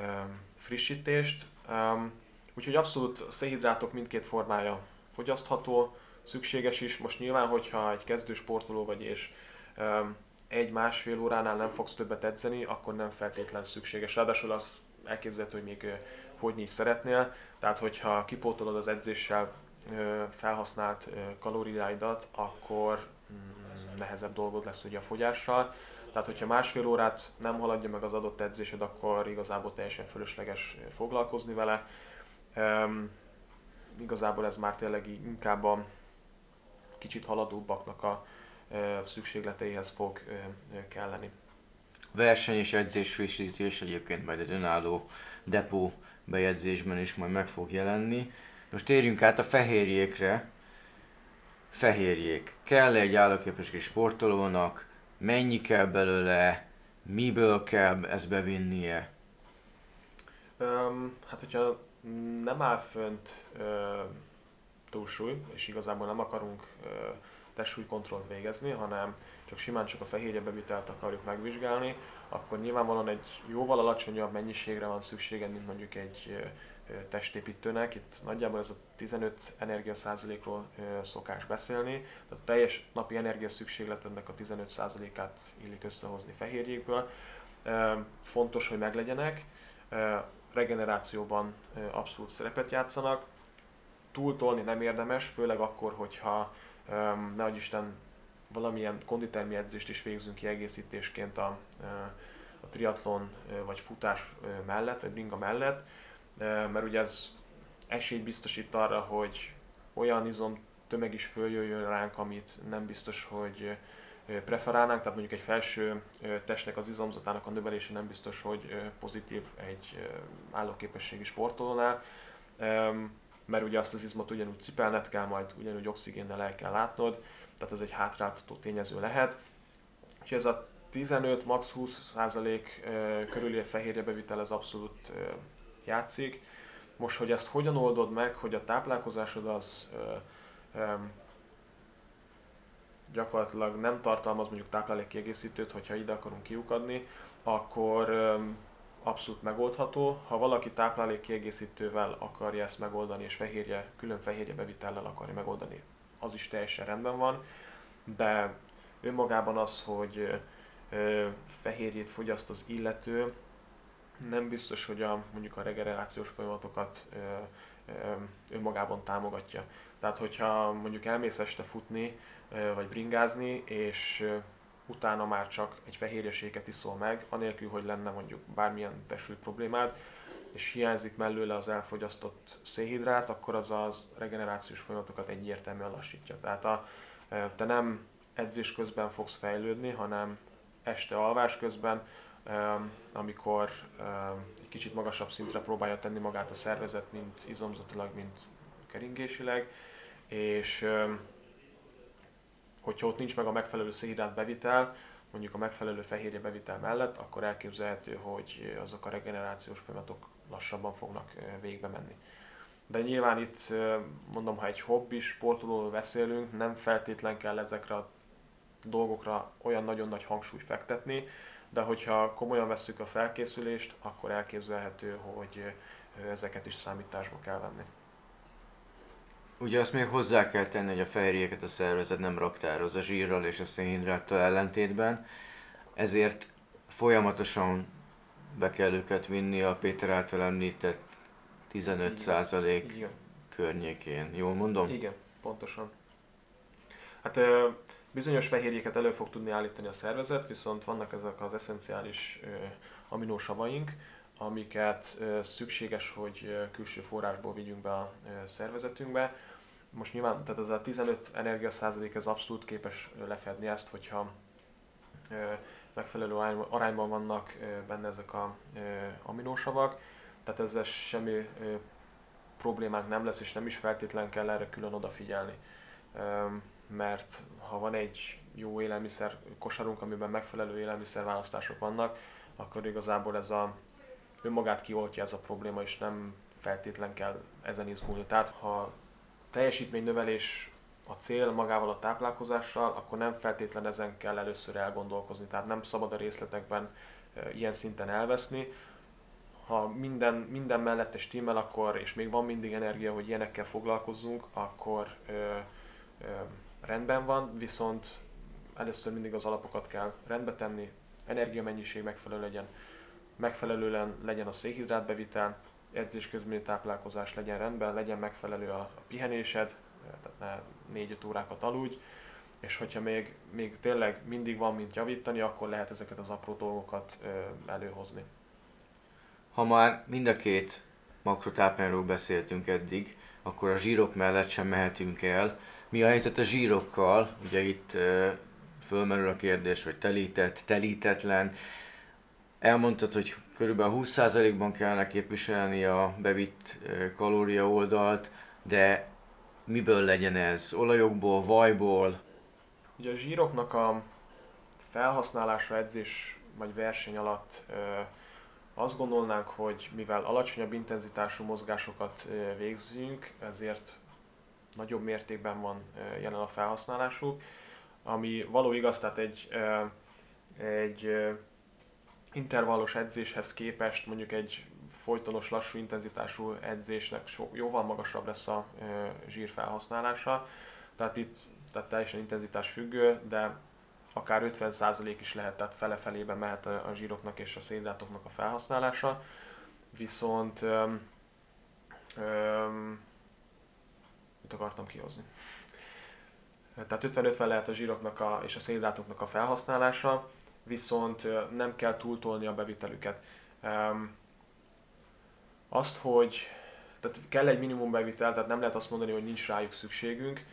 frissítést. Um, úgyhogy abszolút a szénhidrátok mindkét formája fogyasztható, szükséges is. Most nyilván, hogyha egy kezdő sportoló vagy és um, egy-másfél óránál nem fogsz többet edzeni, akkor nem feltétlen szükséges. Ráadásul az elképzelhető, hogy még fogyni is szeretnél. Tehát, hogyha kipótolod az edzéssel felhasznált kalóriáidat, akkor mm, nehezebb dolgod lesz ugye a fogyással. Tehát, hogyha másfél órát nem haladja meg az adott edzésed, akkor igazából teljesen fölösleges foglalkozni vele. Um, igazából ez már tényleg inkább a kicsit haladóbbaknak a uh, szükségleteihez fog uh, kelleni. Verseny és edzés frissítés egyébként majd egy önálló depó bejegyzésben is majd meg fog jelenni. Most térjünk át a fehérjékre. Fehérjék. Kell egy állóképes sportolónak? Mennyi kell belőle? Miből kell ezt bevinnie? Um, hát, hogyha nem áll fönt uh, túlsúly, és igazából nem akarunk uh, testsúlykontrollt végezni, hanem csak simán csak a fehérje bevitelt akarjuk megvizsgálni, akkor nyilvánvalóan egy jóval alacsonyabb mennyiségre van szükséged, mint mondjuk egy testépítőnek. Itt nagyjából ez a 15 energia százalékról szokás beszélni, tehát a teljes napi energia szükségletednek a 15 százalékát illik összehozni fehérjékből. Fontos, hogy meglegyenek, regenerációban abszolút szerepet játszanak. Túltolni nem érdemes, főleg akkor, hogyha ne Isten valamilyen konditermi edzést is végzünk kiegészítésként a, a triatlon vagy futás mellett, vagy bringa mellett, mert ugye ez esélyt biztosít arra, hogy olyan izom tömeg is följöjjön ránk, amit nem biztos, hogy preferálnánk, tehát mondjuk egy felső testnek az izomzatának a növelése nem biztos, hogy pozitív egy állóképességi sportolónál, mert ugye azt az izmot ugyanúgy cipelned kell, majd ugyanúgy oxigénnel el kell látnod, tehát ez egy hátráltató tényező lehet. Úgyhogy ez a 15, max 20 százalék körüli fehérje bevitel ez abszolút játszik. Most, hogy ezt hogyan oldod meg, hogy a táplálkozásod az gyakorlatilag nem tartalmaz mondjuk táplálékkiegészítőt, hogyha ide akarunk kiukadni, akkor abszolút megoldható. Ha valaki táplálékkiegészítővel akarja ezt megoldani, és fehérje, külön fehérje bevitellel akarja megoldani, az is teljesen rendben van, de önmagában az, hogy fehérjét fogyaszt az illető, nem biztos, hogy a, mondjuk a regenerációs folyamatokat önmagában támogatja. Tehát, hogyha mondjuk elmész este futni, vagy bringázni, és utána már csak egy fehérjeséget iszol meg, anélkül, hogy lenne mondjuk bármilyen testsúly problémád, és hiányzik mellőle az elfogyasztott szénhidrát, akkor az az regenerációs folyamatokat egyértelműen lassítja. Tehát a, te nem edzés közben fogsz fejlődni, hanem este alvás közben, amikor egy kicsit magasabb szintre próbálja tenni magát a szervezet, mint izomzatilag, mint keringésileg, és hogyha ott nincs meg a megfelelő szénhidrát bevitel, mondjuk a megfelelő fehérje bevitel mellett, akkor elképzelhető, hogy azok a regenerációs folyamatok lassabban fognak végbe menni. De nyilván itt mondom, ha egy hobbi sportolóról beszélünk, nem feltétlen kell ezekre a dolgokra olyan nagyon nagy hangsúlyt fektetni, de hogyha komolyan vesszük a felkészülést, akkor elképzelhető, hogy ezeket is számításba kell venni. Ugye azt még hozzá kell tenni, hogy a fehérjéket a szervezet nem raktároz a zsírral és a szénhidráttal ellentétben, ezért folyamatosan be kell őket vinni a Péter által említett 15% környékén. Jól mondom? Igen, pontosan. Hát bizonyos fehérjéket elő fog tudni állítani a szervezet, viszont vannak ezek az eszenciális aminósavaink, amiket szükséges, hogy külső forrásból vigyünk be a szervezetünkbe. Most nyilván, tehát ez a 15 energia százalék, ez abszolút képes lefedni ezt, hogyha megfelelő arányban vannak benne ezek a aminósavak, tehát ezzel semmi problémánk nem lesz, és nem is feltétlen kell erre külön odafigyelni. Mert ha van egy jó élelmiszer kosarunk, amiben megfelelő élelmiszerválasztások vannak, akkor igazából ez a önmagát kioltja ez a probléma, és nem feltétlen kell ezen izgulni. Tehát ha teljesítménynövelés a cél magával a táplálkozással, akkor nem feltétlen ezen kell először elgondolkozni. Tehát nem szabad a részletekben ilyen szinten elveszni. Ha minden, minden mellette stimmel, akkor, és még van mindig energia, hogy ilyenekkel foglalkozzunk, akkor ö, ö, rendben van, viszont először mindig az alapokat kell rendbe tenni, energiamennyiség megfelelő legyen, megfelelően legyen a szénhidrát bevitel, edzés közbeni táplálkozás legyen rendben, legyen megfelelő a, a pihenésed, tehát ne 4-5 órákat aludj, és hogyha még, még tényleg mindig van mint javítani, akkor lehet ezeket az apró dolgokat előhozni. Ha már mind a két makrotápányról beszéltünk eddig, akkor a zsírok mellett sem mehetünk el. Mi a helyzet a zsírokkal? Ugye itt fölmerül a kérdés, hogy telített, telítetlen. Elmondtad, hogy körülbelül 20%-ban kellene képviselni a bevitt kalória oldalt, de miből legyen ez? Olajokból, vajból? Ugye a zsíroknak a felhasználása edzés vagy verseny alatt azt gondolnánk, hogy mivel alacsonyabb intenzitású mozgásokat végzünk, ezért nagyobb mértékben van jelen a felhasználásuk, ami való igaz, tehát egy, egy intervallos edzéshez képest mondjuk egy folytonos lassú intenzitású edzésnek so, jóval magasabb lesz a zsír felhasználása, tehát itt tehát teljesen intenzitás függő, de akár 50% is lehet, tehát fele-felébe mehet a zsíroknak és a szénhidrátoknak a felhasználása. Viszont öm, öm, mit akartam kihozni? Tehát 50-50 lehet a zsíroknak a, és a szénhidrátoknak a felhasználása, viszont nem kell túltolni a bevitelüket. Öm, azt, hogy tehát kell egy minimum bevitel, tehát nem lehet azt mondani, hogy nincs rájuk szükségünk,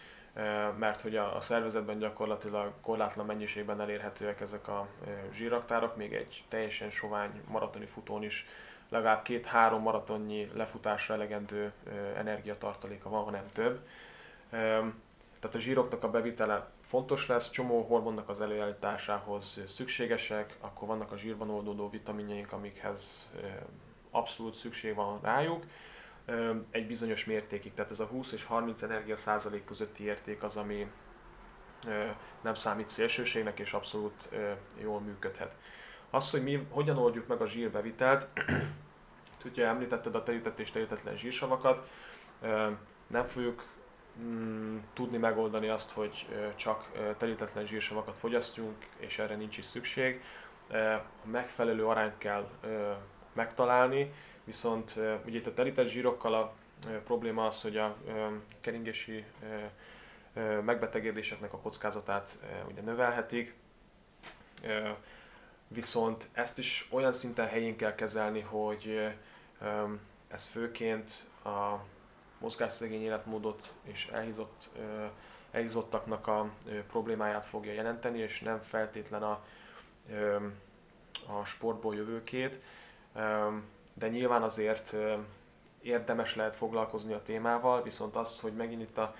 mert hogy a, szervezetben gyakorlatilag korlátlan mennyiségben elérhetőek ezek a zsíraktárok, még egy teljesen sovány maratoni futón is legalább két-három maratonnyi lefutásra elegendő energiatartaléka van, hanem több. Tehát a zsíroknak a bevitele fontos lesz, csomó hormonnak az előállításához szükségesek, akkor vannak a zsírban oldódó vitaminjaink, amikhez abszolút szükség van rájuk, egy bizonyos mértékig. Tehát ez a 20 és 30 energia százalék közötti érték az, ami nem számít szélsőségnek, és abszolút jól működhet. Az, hogy mi hogyan oldjuk meg a zsírbevitelt, tudja, említetted a telített és telítetlen zsírsavakat, nem fogjuk mm, tudni megoldani azt, hogy csak telítetlen zsírsavakat fogyasztjunk, és erre nincs is szükség. A megfelelő arányt kell megtalálni, Viszont ugye itt a terített zsírokkal a probléma az, hogy a keringési megbetegedéseknek a kockázatát ugye növelhetik, viszont ezt is olyan szinten helyén kell kezelni, hogy ez főként a mozgásszegény életmódot és elhízott, elhízottaknak a problémáját fogja jelenteni, és nem feltétlen a, a sportból jövőkét de nyilván azért érdemes lehet foglalkozni a témával, viszont az, hogy megint itt a,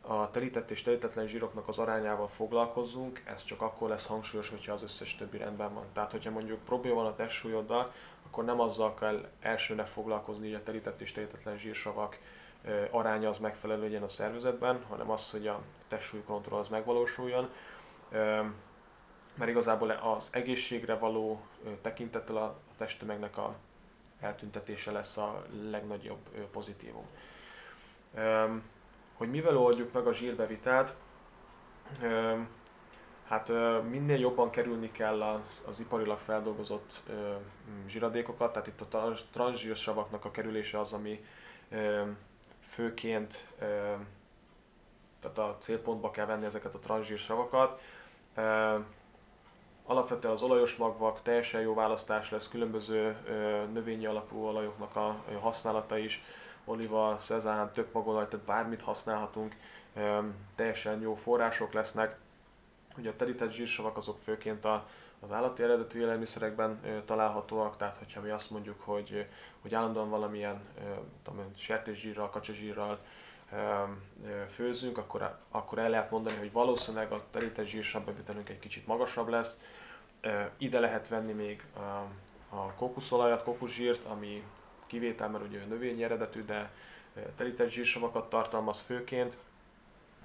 a telített és telítetlen zsíroknak az arányával foglalkozzunk, ez csak akkor lesz hangsúlyos, hogyha az összes többi rendben van. Tehát, hogyha mondjuk probléma van a testsúlyoddal, akkor nem azzal kell elsőnek foglalkozni, hogy a telített és telítetlen zsírsavak aránya az megfelelő legyen a szervezetben, hanem az, hogy a testsúlykontroll az megvalósuljon. Mert igazából az egészségre való tekintettel a testtömegnek a eltüntetése lesz a legnagyobb pozitívum. Hogy mivel oldjuk meg a zsírbevitelt, hát minél jobban kerülni kell az, az iparilag feldolgozott zsíradékokat, tehát itt a transzsírsavaknak a kerülése az, ami főként tehát a célpontba kell venni ezeket a transzsírsavakat. Alapvetően az olajos magvak teljesen jó választás lesz, különböző növényi alapú olajoknak a használata is, oliva, szezán, tök magolaj, tehát bármit használhatunk, teljesen jó források lesznek. Ugye a terített zsírsavak azok főként a, az állati eredetű élelmiszerekben találhatóak, tehát hogyha mi azt mondjuk, hogy, hogy állandóan valamilyen sertészsírral, kacsazsírral főzünk, akkor, akkor el lehet mondani, hogy valószínűleg a terített zsírsav bevitelünk egy kicsit magasabb lesz, ide lehet venni még a, kókuszolajat, kókuszsírt, ami kivétel, mert ugye növényi eredetű, de telített zsírsavakat tartalmaz főként,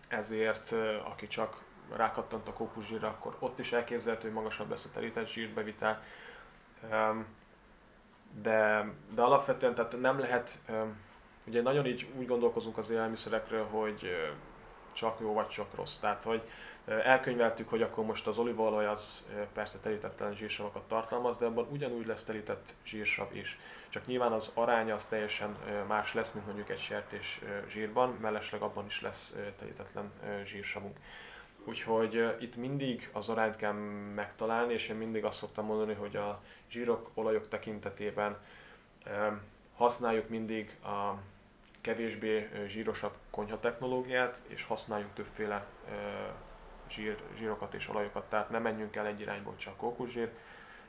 ezért aki csak rákattant a kókuszsírra, akkor ott is elképzelhető, hogy magasabb lesz a telített zsírbevitel. De, de alapvetően tehát nem lehet, ugye nagyon így úgy gondolkozunk az élelmiszerekről, hogy csak jó vagy csak rossz. Tehát, hogy Elkönyveltük, hogy akkor most az olívaolaj az persze telítettelen zsírsavakat tartalmaz, de abban ugyanúgy lesz telített zsírsav is. Csak nyilván az aránya az teljesen más lesz, mint mondjuk egy sertés zsírban, mellesleg abban is lesz telítetlen zsírsavunk. Úgyhogy itt mindig az arányt kell megtalálni, és én mindig azt szoktam mondani, hogy a zsírok, olajok tekintetében használjuk mindig a kevésbé zsírosabb konyha technológiát, és használjuk többféle zsír, zsírokat és olajokat, tehát ne menjünk el egy irányból csak kókuszsír.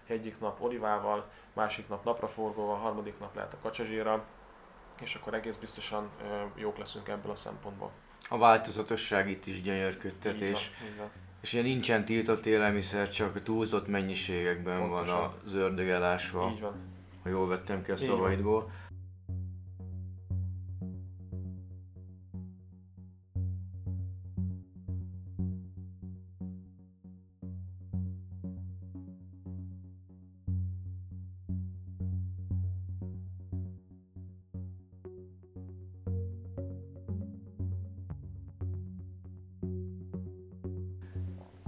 Egyik nap olivával, másik nap napraforgóval, harmadik nap lehet a kacsazsírra, és akkor egész biztosan jók leszünk ebből a szempontból. A változatosság itt is gyönyörködtet, és, És ugye nincsen tiltott élelmiszer, csak túlzott mennyiségekben Pontosan. van az ördög elásva. Így van. Ha jól vettem ki a szavaidból.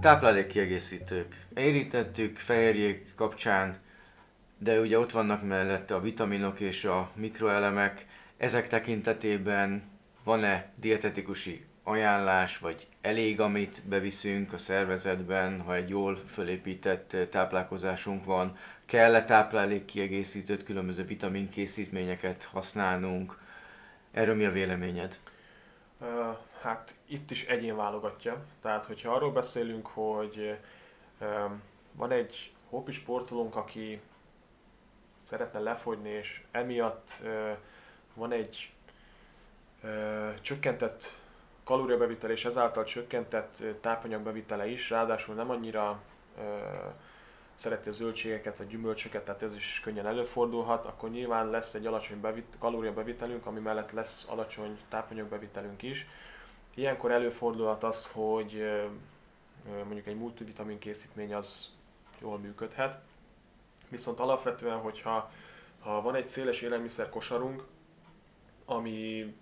Táplálékkiegészítők. Érítettük fehérjék kapcsán, de ugye ott vannak mellette a vitaminok és a mikroelemek. Ezek tekintetében van-e dietetikusi ajánlás, vagy elég, amit beviszünk a szervezetben, ha egy jól fölépített táplálkozásunk van? Kell-e táplálékkiegészítőt, különböző vitaminkészítményeket használnunk? Erről mi a véleményed? hát itt is egyén válogatja. Tehát, hogyha arról beszélünk, hogy van egy hobbi sportolónk, aki szeretne lefogyni, és emiatt van egy csökkentett kalóriabevitel és ezáltal csökkentett tápanyagbevitele is, ráadásul nem annyira szereti a zöldségeket vagy gyümölcsöket, tehát ez is könnyen előfordulhat, akkor nyilván lesz egy alacsony bevit, kalóriabevitelünk, ami mellett lesz alacsony tápanyagbevitelünk is. Ilyenkor előfordulhat az, hogy mondjuk egy multivitamin készítmény az jól működhet. Viszont alapvetően, hogyha ha van egy széles élelmiszer kosarunk, ami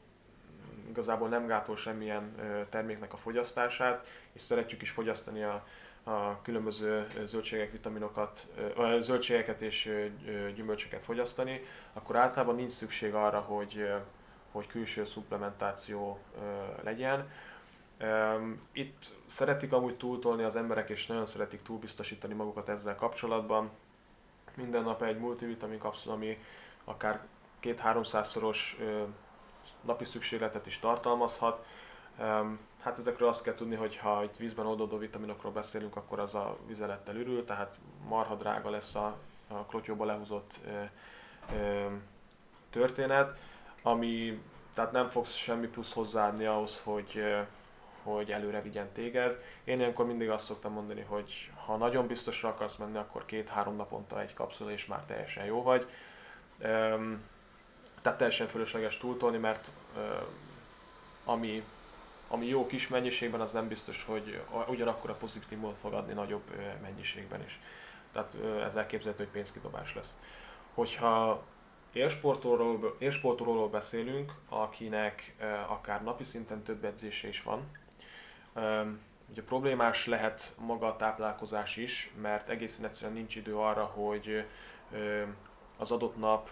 igazából nem gátol semmilyen terméknek a fogyasztását, és szeretjük is fogyasztani a, a különböző zöldségek, vitaminokat, zöldségeket és gyümölcsöket fogyasztani, akkor általában nincs szükség arra, hogy hogy külső szuplementáció legyen. Itt szeretik amúgy túltolni az emberek, és nagyon szeretik túlbiztosítani magukat ezzel kapcsolatban. Minden nap egy multivitamin kapszula, ami akár két-háromszázszoros napi szükségletet is tartalmazhat. Hát ezekről azt kell tudni, hogy ha itt vízben oldódó vitaminokról beszélünk, akkor az a vizelettel ürül, tehát marha drága lesz a, a klotyóba lehúzott történet ami, tehát nem fogsz semmi plusz hozzáadni ahhoz, hogy, hogy előre vigyen téged. Én ilyenkor mindig azt szoktam mondani, hogy ha nagyon biztosra akarsz menni, akkor két-három naponta egy kapszula, és már teljesen jó vagy. Tehát teljesen fölösleges túltolni, mert ami, ami jó kis mennyiségben, az nem biztos, hogy ugyanakkor a pozitívumot fog adni nagyobb mennyiségben is. Tehát ez elképzelhető, hogy pénzkidobás lesz. Hogyha élsportolóról, beszélünk, akinek akár napi szinten több edzése is van. Ugye problémás lehet maga a táplálkozás is, mert egészen egyszerűen nincs idő arra, hogy az adott nap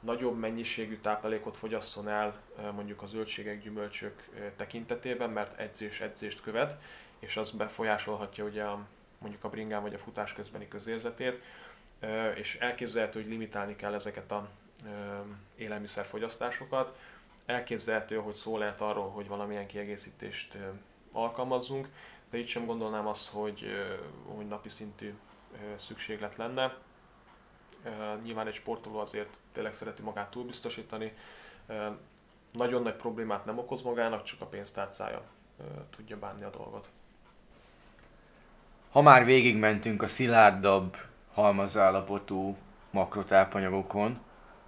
nagyobb mennyiségű táplálékot fogyasszon el mondjuk a zöldségek, gyümölcsök tekintetében, mert edzés edzést követ, és az befolyásolhatja ugye a, mondjuk a bringán vagy a futás közbeni közérzetét, és elképzelhető, hogy limitálni kell ezeket a élelmiszerfogyasztásokat. Elképzelhető, hogy szó lehet arról, hogy valamilyen kiegészítést alkalmazzunk, de itt sem gondolnám azt, hogy, hogy napi szintű szükséglet lenne. Nyilván egy sportoló azért tényleg szereti magát túlbiztosítani. Nagyon nagy problémát nem okoz magának, csak a pénztárcája tudja bánni a dolgot. Ha már végigmentünk a szilárdabb halmazállapotú makrotápanyagokon,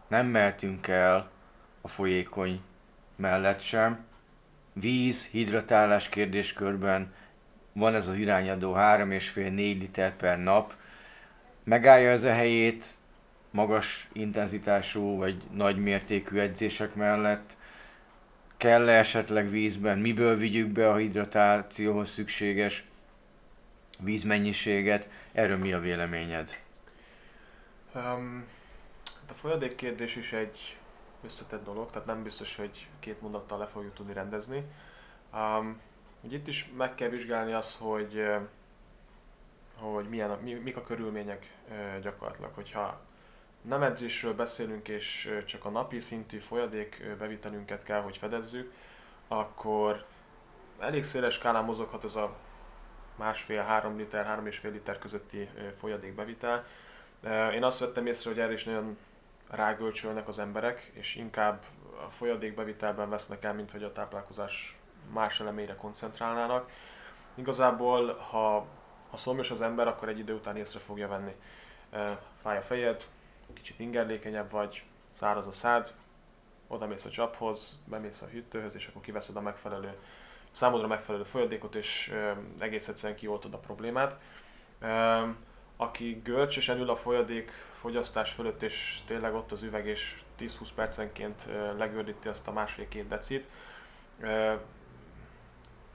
nem mehetünk el a folyékony mellett sem. Víz, hidratálás kérdéskörben van ez az irányadó 3,5-4 liter per nap. Megállja ez a helyét magas intenzitású vagy nagy mértékű edzések mellett. Kell-e esetleg vízben, miből vigyük be a hidratációhoz szükséges vízmennyiséget? Erről mi a véleményed? Um, a folyadék kérdés is egy összetett dolog, tehát nem biztos, hogy két mondattal le fogjuk tudni rendezni. Um, ugye itt is meg kell vizsgálni azt, hogy, hogy milyen, mi, mik a körülmények gyakorlatilag. Hogyha nem edzésről beszélünk, és csak a napi szintű folyadék bevitelünket kell, hogy fedezzük, akkor elég széles skálán mozoghat ez a másfél-három liter, három és fél liter közötti folyadék bevitel. Én azt vettem észre, hogy erre is nagyon rágölcsölnek az emberek, és inkább a folyadékbevitelben vesznek el, mint hogy a táplálkozás más elemére koncentrálnának. Igazából, ha ha szomjas az ember, akkor egy idő után észre fogja venni. Fáj a fejed, kicsit ingerlékenyebb vagy, száraz a szád, oda mész a csaphoz, bemész a hűtőhöz, és akkor kiveszed a megfelelő, számodra megfelelő folyadékot, és egész egyszerűen kioltod a problémát. Aki görcsösen ül a folyadék fogyasztás fölött, és tényleg ott az üveg, és 10-20 percenként legördíti azt a másfél-két decit,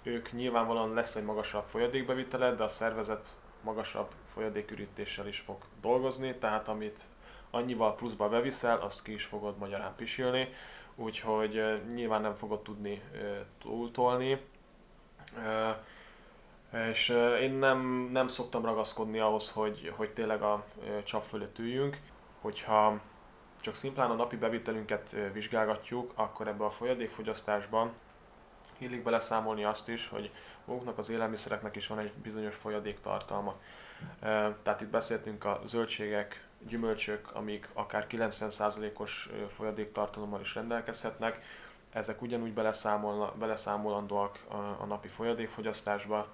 ők nyilvánvalóan lesz egy magasabb folyadékbevitele, de a szervezet magasabb folyadékürítéssel is fog dolgozni, tehát amit annyival pluszba beviszel, azt ki is fogod magyarán pisilni, úgyhogy nyilván nem fogod tudni túltolni. És én nem, nem szoktam ragaszkodni ahhoz, hogy, hogy tényleg a csap fölött üljünk. Hogyha csak szimplán a napi bevitelünket vizsgálgatjuk, akkor ebbe a folyadékfogyasztásban illik beleszámolni azt is, hogy maguknak az élelmiszereknek is van egy bizonyos folyadéktartalma. Tehát itt beszéltünk a zöldségek, gyümölcsök, amik akár 90%-os folyadéktartalommal is rendelkezhetnek. Ezek ugyanúgy beleszámolandóak a napi folyadékfogyasztásba,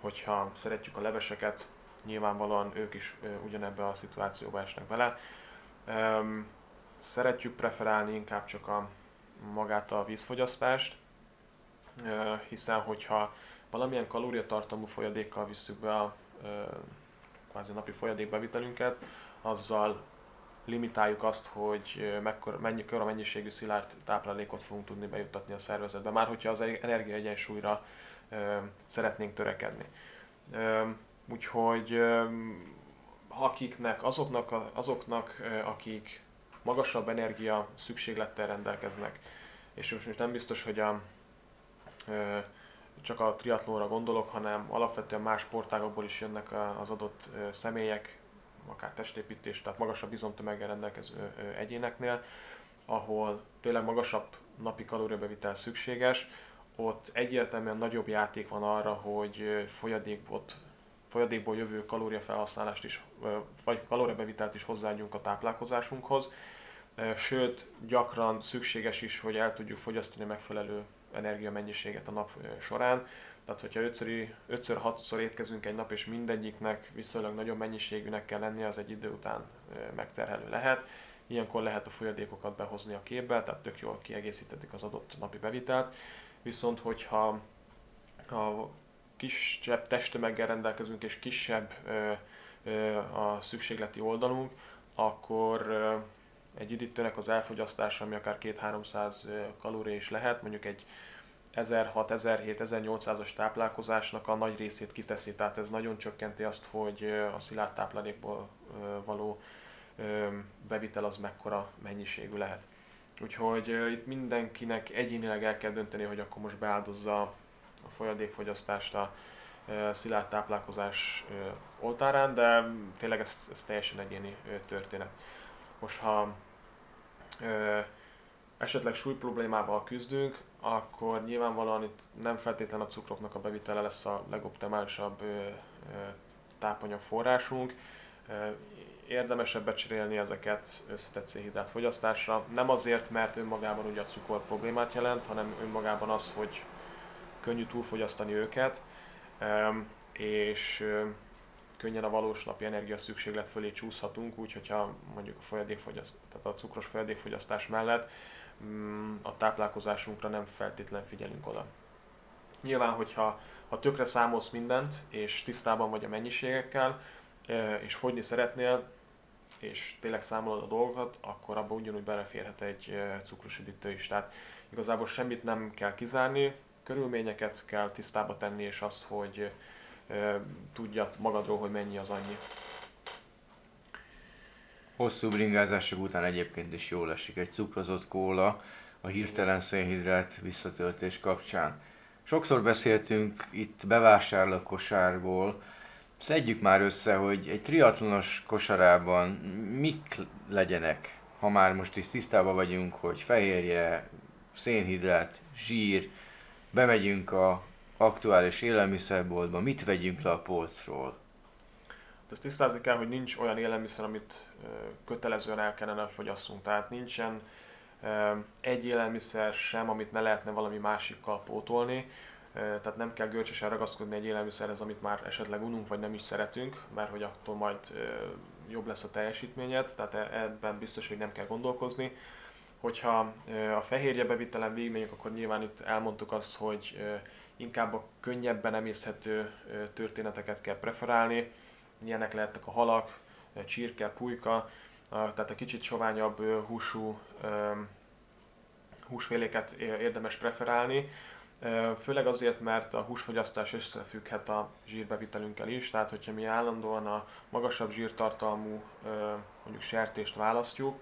hogyha szeretjük a leveseket, nyilvánvalóan ők is ugyanebbe a szituációba esnek bele. Szeretjük preferálni inkább csak a magát a vízfogyasztást, hiszen hogyha valamilyen kalóriatartalmú folyadékkal visszük be a kvázi napi folyadékbevitelünket, azzal limitáljuk azt, hogy mekkora, mennyi, a mennyiségű szilárd táplálékot fogunk tudni bejuttatni a szervezetbe, már hogyha az energiaegyensúlyra szeretnénk törekedni. Úgyhogy akiknek, azoknak, azoknak, akik magasabb energia szükséglettel rendelkeznek, és most nem biztos, hogy a csak a triatlóra gondolok, hanem alapvetően más sportágokból is jönnek az adott személyek, akár testépítés, tehát magasabb izomtömeggel rendelkező egyéneknél, ahol tényleg magasabb napi kalóriabevitel szükséges, ott egyértelműen nagyobb játék van arra, hogy folyadékot, folyadékból jövő kalóriafelhasználást is, vagy kalóriabevitelt is hozzáadjunk a táplálkozásunkhoz. Sőt, gyakran szükséges is, hogy el tudjuk fogyasztani megfelelő energiamennyiséget a nap során. Tehát, hogyha 5-6-szor étkezünk egy nap, és mindegyiknek viszonylag nagyobb mennyiségűnek kell lennie, az egy idő után megterhelő lehet. Ilyenkor lehet a folyadékokat behozni a képbe, tehát tök jól kiegészítetik az adott napi bevitelt. Viszont, hogyha a kisebb testtömeggel rendelkezünk, és kisebb a szükségleti oldalunk, akkor egy üdítőnek az elfogyasztása, ami akár 2-300 kalória is lehet, mondjuk egy 1600, 1700, 1800-as táplálkozásnak a nagy részét kiteszi, tehát ez nagyon csökkenti azt, hogy a szilárd táplálékból való bevitel az mekkora mennyiségű lehet. Úgyhogy itt mindenkinek egyénileg el kell dönteni, hogy akkor most beáldozza a folyadékfogyasztást a szilárd táplálkozás oltárán, de tényleg ez, ez teljesen egyéni történet. Most ha esetleg súly problémával küzdünk, akkor nyilvánvalóan itt nem feltétlen a cukroknak a bevitele lesz a legoptimálisabb tápanyag forrásunk. Érdemesebb becserélni ezeket összetett szénhidrát fogyasztásra. Nem azért, mert önmagában ugye a cukor problémát jelent, hanem önmagában az, hogy könnyű túlfogyasztani őket, és könnyen a valós napi energia szükséglet fölé csúszhatunk, úgy, hogyha mondjuk a, folyadékfogyaszt, tehát a cukros folyadékfogyasztás mellett mm, a táplálkozásunkra nem feltétlen figyelünk oda. Nyilván, hogyha ha tökre számolsz mindent, és tisztában vagy a mennyiségekkel, és fogyni szeretnél, és tényleg számolod a dolgokat, akkor abban ugyanúgy beleférhet egy cukros üdítő is. Tehát igazából semmit nem kell kizárni, körülményeket kell tisztába tenni, és azt, hogy tudja magadról, hogy mennyi az annyi. Hosszú bringázások után egyébként is jól esik egy cukrozott kóla a hirtelen szénhidrát visszatöltés kapcsán. Sokszor beszéltünk itt bevásárló kosárból, szedjük már össze, hogy egy triatlonos kosarában mik legyenek, ha már most is tisztában vagyunk, hogy fehérje, szénhidrát, zsír, bemegyünk a aktuális élelmiszerboltban, mit vegyünk le a polcról? Ezt tisztázni kell, hogy nincs olyan élelmiszer, amit kötelezően el kellene fogyasszunk. Tehát nincsen egy élelmiszer sem, amit ne lehetne valami másikkal pótolni. Tehát nem kell görcsösen ragaszkodni egy élelmiszerhez, amit már esetleg ununk, vagy nem is szeretünk, mert hogy attól majd jobb lesz a teljesítményed, tehát e, ebben biztos, hogy nem kell gondolkozni. Hogyha a fehérje bevitelen végigmegyünk, akkor nyilván itt elmondtuk azt, hogy inkább a könnyebben emészhető történeteket kell preferálni. Ilyenek lehetnek a halak, csirke, pulyka, tehát a kicsit soványabb húsú húsféléket érdemes preferálni. Főleg azért, mert a húsfogyasztás összefügghet a zsírbevitelünkkel is, tehát hogyha mi állandóan a magasabb zsírtartalmú mondjuk sertést választjuk,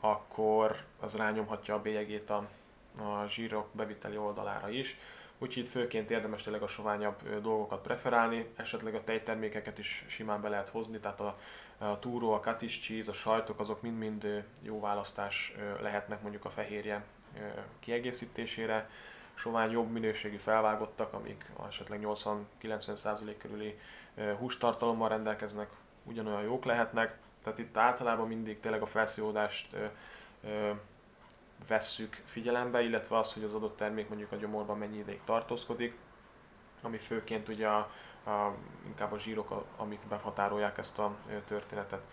akkor az rányomhatja a bélyegét a, a zsírok beviteli oldalára is. Úgyhogy főként érdemes tényleg a soványabb dolgokat preferálni, esetleg a tejtermékeket is simán be lehet hozni, tehát a, a túró, a cottage cheese, a sajtok, azok mind-mind jó választás lehetnek mondjuk a fehérje kiegészítésére sovány jobb minőségű felvágottak, amik esetleg 80-90% körüli hústartalommal rendelkeznek, ugyanolyan jók lehetnek. Tehát itt általában mindig tényleg a felszívódást vesszük figyelembe, illetve az, hogy az adott termék mondjuk a gyomorban mennyi ideig tartózkodik, ami főként ugye a, a, inkább a zsírok, amik behatárolják ezt a történetet.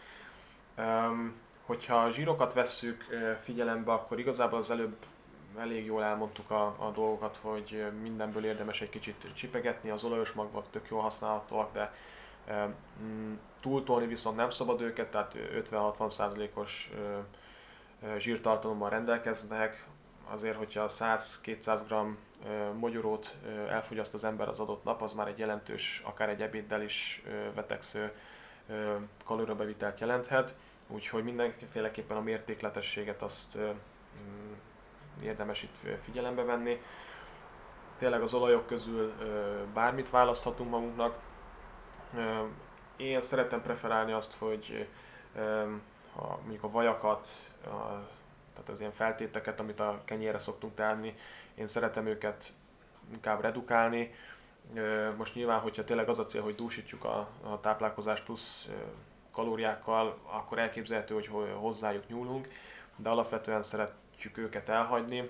Um, hogyha a zsírokat vesszük figyelembe, akkor igazából az előbb elég jól elmondtuk a, a dolgokat, hogy mindenből érdemes egy kicsit csipegetni, az olajos magvak tök jól használhatóak, de e, túltolni viszont nem szabad őket, tehát 50-60%-os zsírtartalommal rendelkeznek, azért, hogyha 100-200 g mogyorót elfogyaszt az ember az adott nap, az már egy jelentős, akár egy ebéddel is veteksző kalóriabevitelt jelenthet. Úgyhogy mindenféleképpen a mértékletességet azt érdemes itt figyelembe venni. Tényleg az olajok közül bármit választhatunk magunknak. Én szeretem preferálni azt, hogy ha mondjuk a vajakat, a, tehát az ilyen feltéteket, amit a kenyérre szoktunk tenni, én szeretem őket inkább redukálni. Most nyilván, hogyha tényleg az a cél, hogy dúsítjuk a, a táplálkozás plusz kalóriákkal, akkor elképzelhető, hogy hozzájuk nyúlunk, de alapvetően szeret, szeretjük őket elhagyni.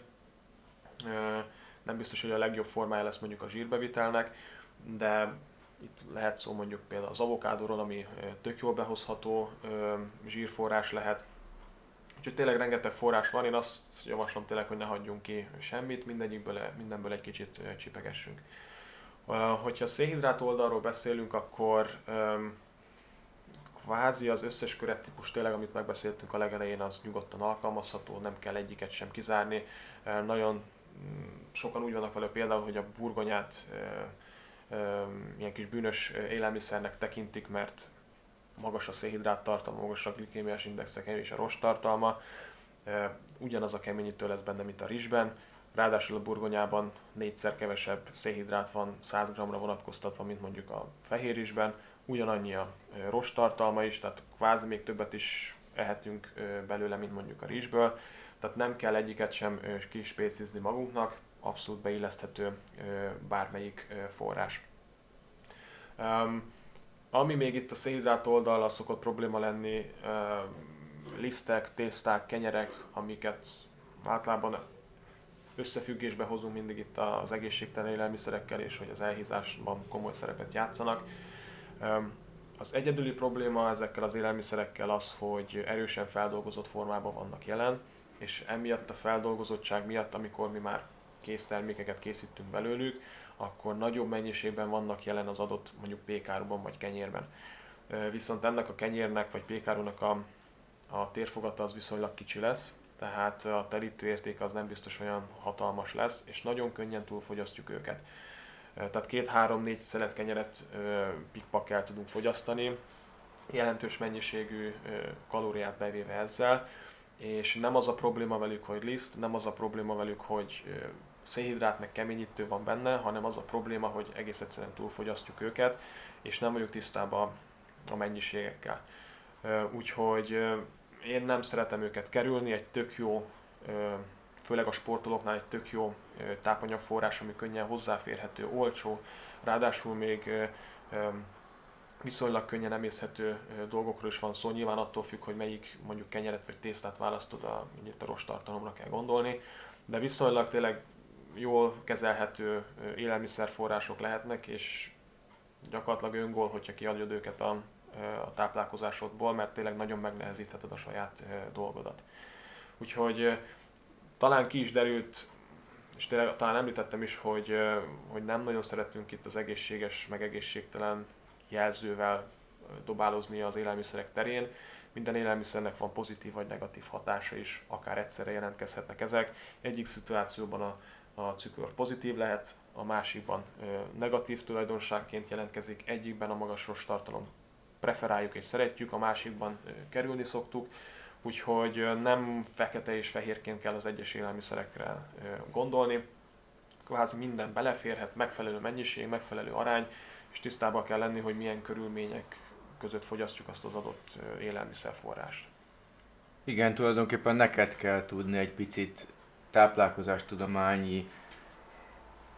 Nem biztos, hogy a legjobb formája lesz mondjuk a zsírbevitelnek, de itt lehet szó mondjuk például az avokádóról, ami tök jól behozható zsírforrás lehet. Úgyhogy tényleg rengeteg forrás van, én azt javaslom tényleg, hogy ne hagyjunk ki semmit, mindegyikből, mindenből egy kicsit csipegessünk. Hogyha a szénhidrát oldalról beszélünk, akkor kvázi az összes körettípus tényleg, amit megbeszéltünk a legelején, az nyugodtan alkalmazható, nem kell egyiket sem kizárni. Nagyon mm, sokan úgy vannak vele például, hogy a burgonyát ilyen kis bűnös élelmiszernek tekintik, mert magas a szénhidrát tartalma, magas a glikémiás indexek és a rost tartalma. Ugyanaz a keményítő lesz benne, mint a rizsben, ráadásul a burgonyában négyszer kevesebb szénhidrát van 100 g-ra vonatkoztatva, mint mondjuk a fehér rizsben, ugyanannyi a rost tartalma is, tehát kvázi még többet is ehetünk belőle, mint mondjuk a rizsből. Tehát nem kell egyiket sem kispécizni magunknak, abszolút beilleszthető bármelyik forrás. Ami még itt a szénhidrát oldalra szokott probléma lenni, lisztek, tészták, kenyerek, amiket általában összefüggésbe hozunk mindig itt az egészségtelen élelmiszerekkel, és hogy az elhízásban komoly szerepet játszanak. Az egyedüli probléma ezekkel az élelmiszerekkel az, hogy erősen feldolgozott formában vannak jelen, és emiatt a feldolgozottság miatt, amikor mi már kész termékeket készítünk belőlük, akkor nagyobb mennyiségben vannak jelen az adott mondjuk pékáruban vagy kenyérben. Viszont ennek a kenyérnek vagy pékárunak a, a térfogata az viszonylag kicsi lesz, tehát a terítő érték az nem biztos olyan hatalmas lesz, és nagyon könnyen túlfogyasztjuk őket. Tehát két-három-négy szelet kenyeret pikpakkel tudunk fogyasztani, jelentős mennyiségű kalóriát bevéve ezzel, és nem az a probléma velük, hogy liszt, nem az a probléma velük, hogy szénhidrát meg keményítő van benne, hanem az a probléma, hogy egész egyszerűen túlfogyasztjuk őket, és nem vagyok tisztában a mennyiségekkel. Úgyhogy én nem szeretem őket kerülni, egy tök jó főleg a sportolóknál egy tök jó tápanyagforrás, ami könnyen hozzáférhető, olcsó, ráadásul még viszonylag könnyen emészhető dolgokról is van szó, nyilván attól függ, hogy melyik mondjuk kenyeret vagy tésztát választod, a, itt a rostartalomra kell gondolni, de viszonylag tényleg jól kezelhető élelmiszerforrások lehetnek, és gyakorlatilag öngól, hogyha kiadod őket a, a táplálkozásodból, mert tényleg nagyon megnehezítheted a saját dolgodat. Úgyhogy talán ki is derült, és tényleg, talán említettem is, hogy, hogy nem nagyon szeretünk itt az egészséges, meg egészségtelen jelzővel dobálozni az élelmiszerek terén. Minden élelmiszernek van pozitív vagy negatív hatása is, akár egyszerre jelentkezhetnek ezek. Egyik szituációban a, a cukor pozitív lehet, a másikban negatív tulajdonságként jelentkezik, egyikben a magas tartalom preferáljuk és szeretjük, a másikban kerülni szoktuk. Úgyhogy nem fekete és fehérként kell az egyes élelmiszerekre gondolni. Kvázi minden beleférhet, megfelelő mennyiség, megfelelő arány, és tisztában kell lenni, hogy milyen körülmények között fogyasztjuk azt az adott élelmiszerforrást. Igen, tulajdonképpen neked kell tudni egy picit táplálkozástudományi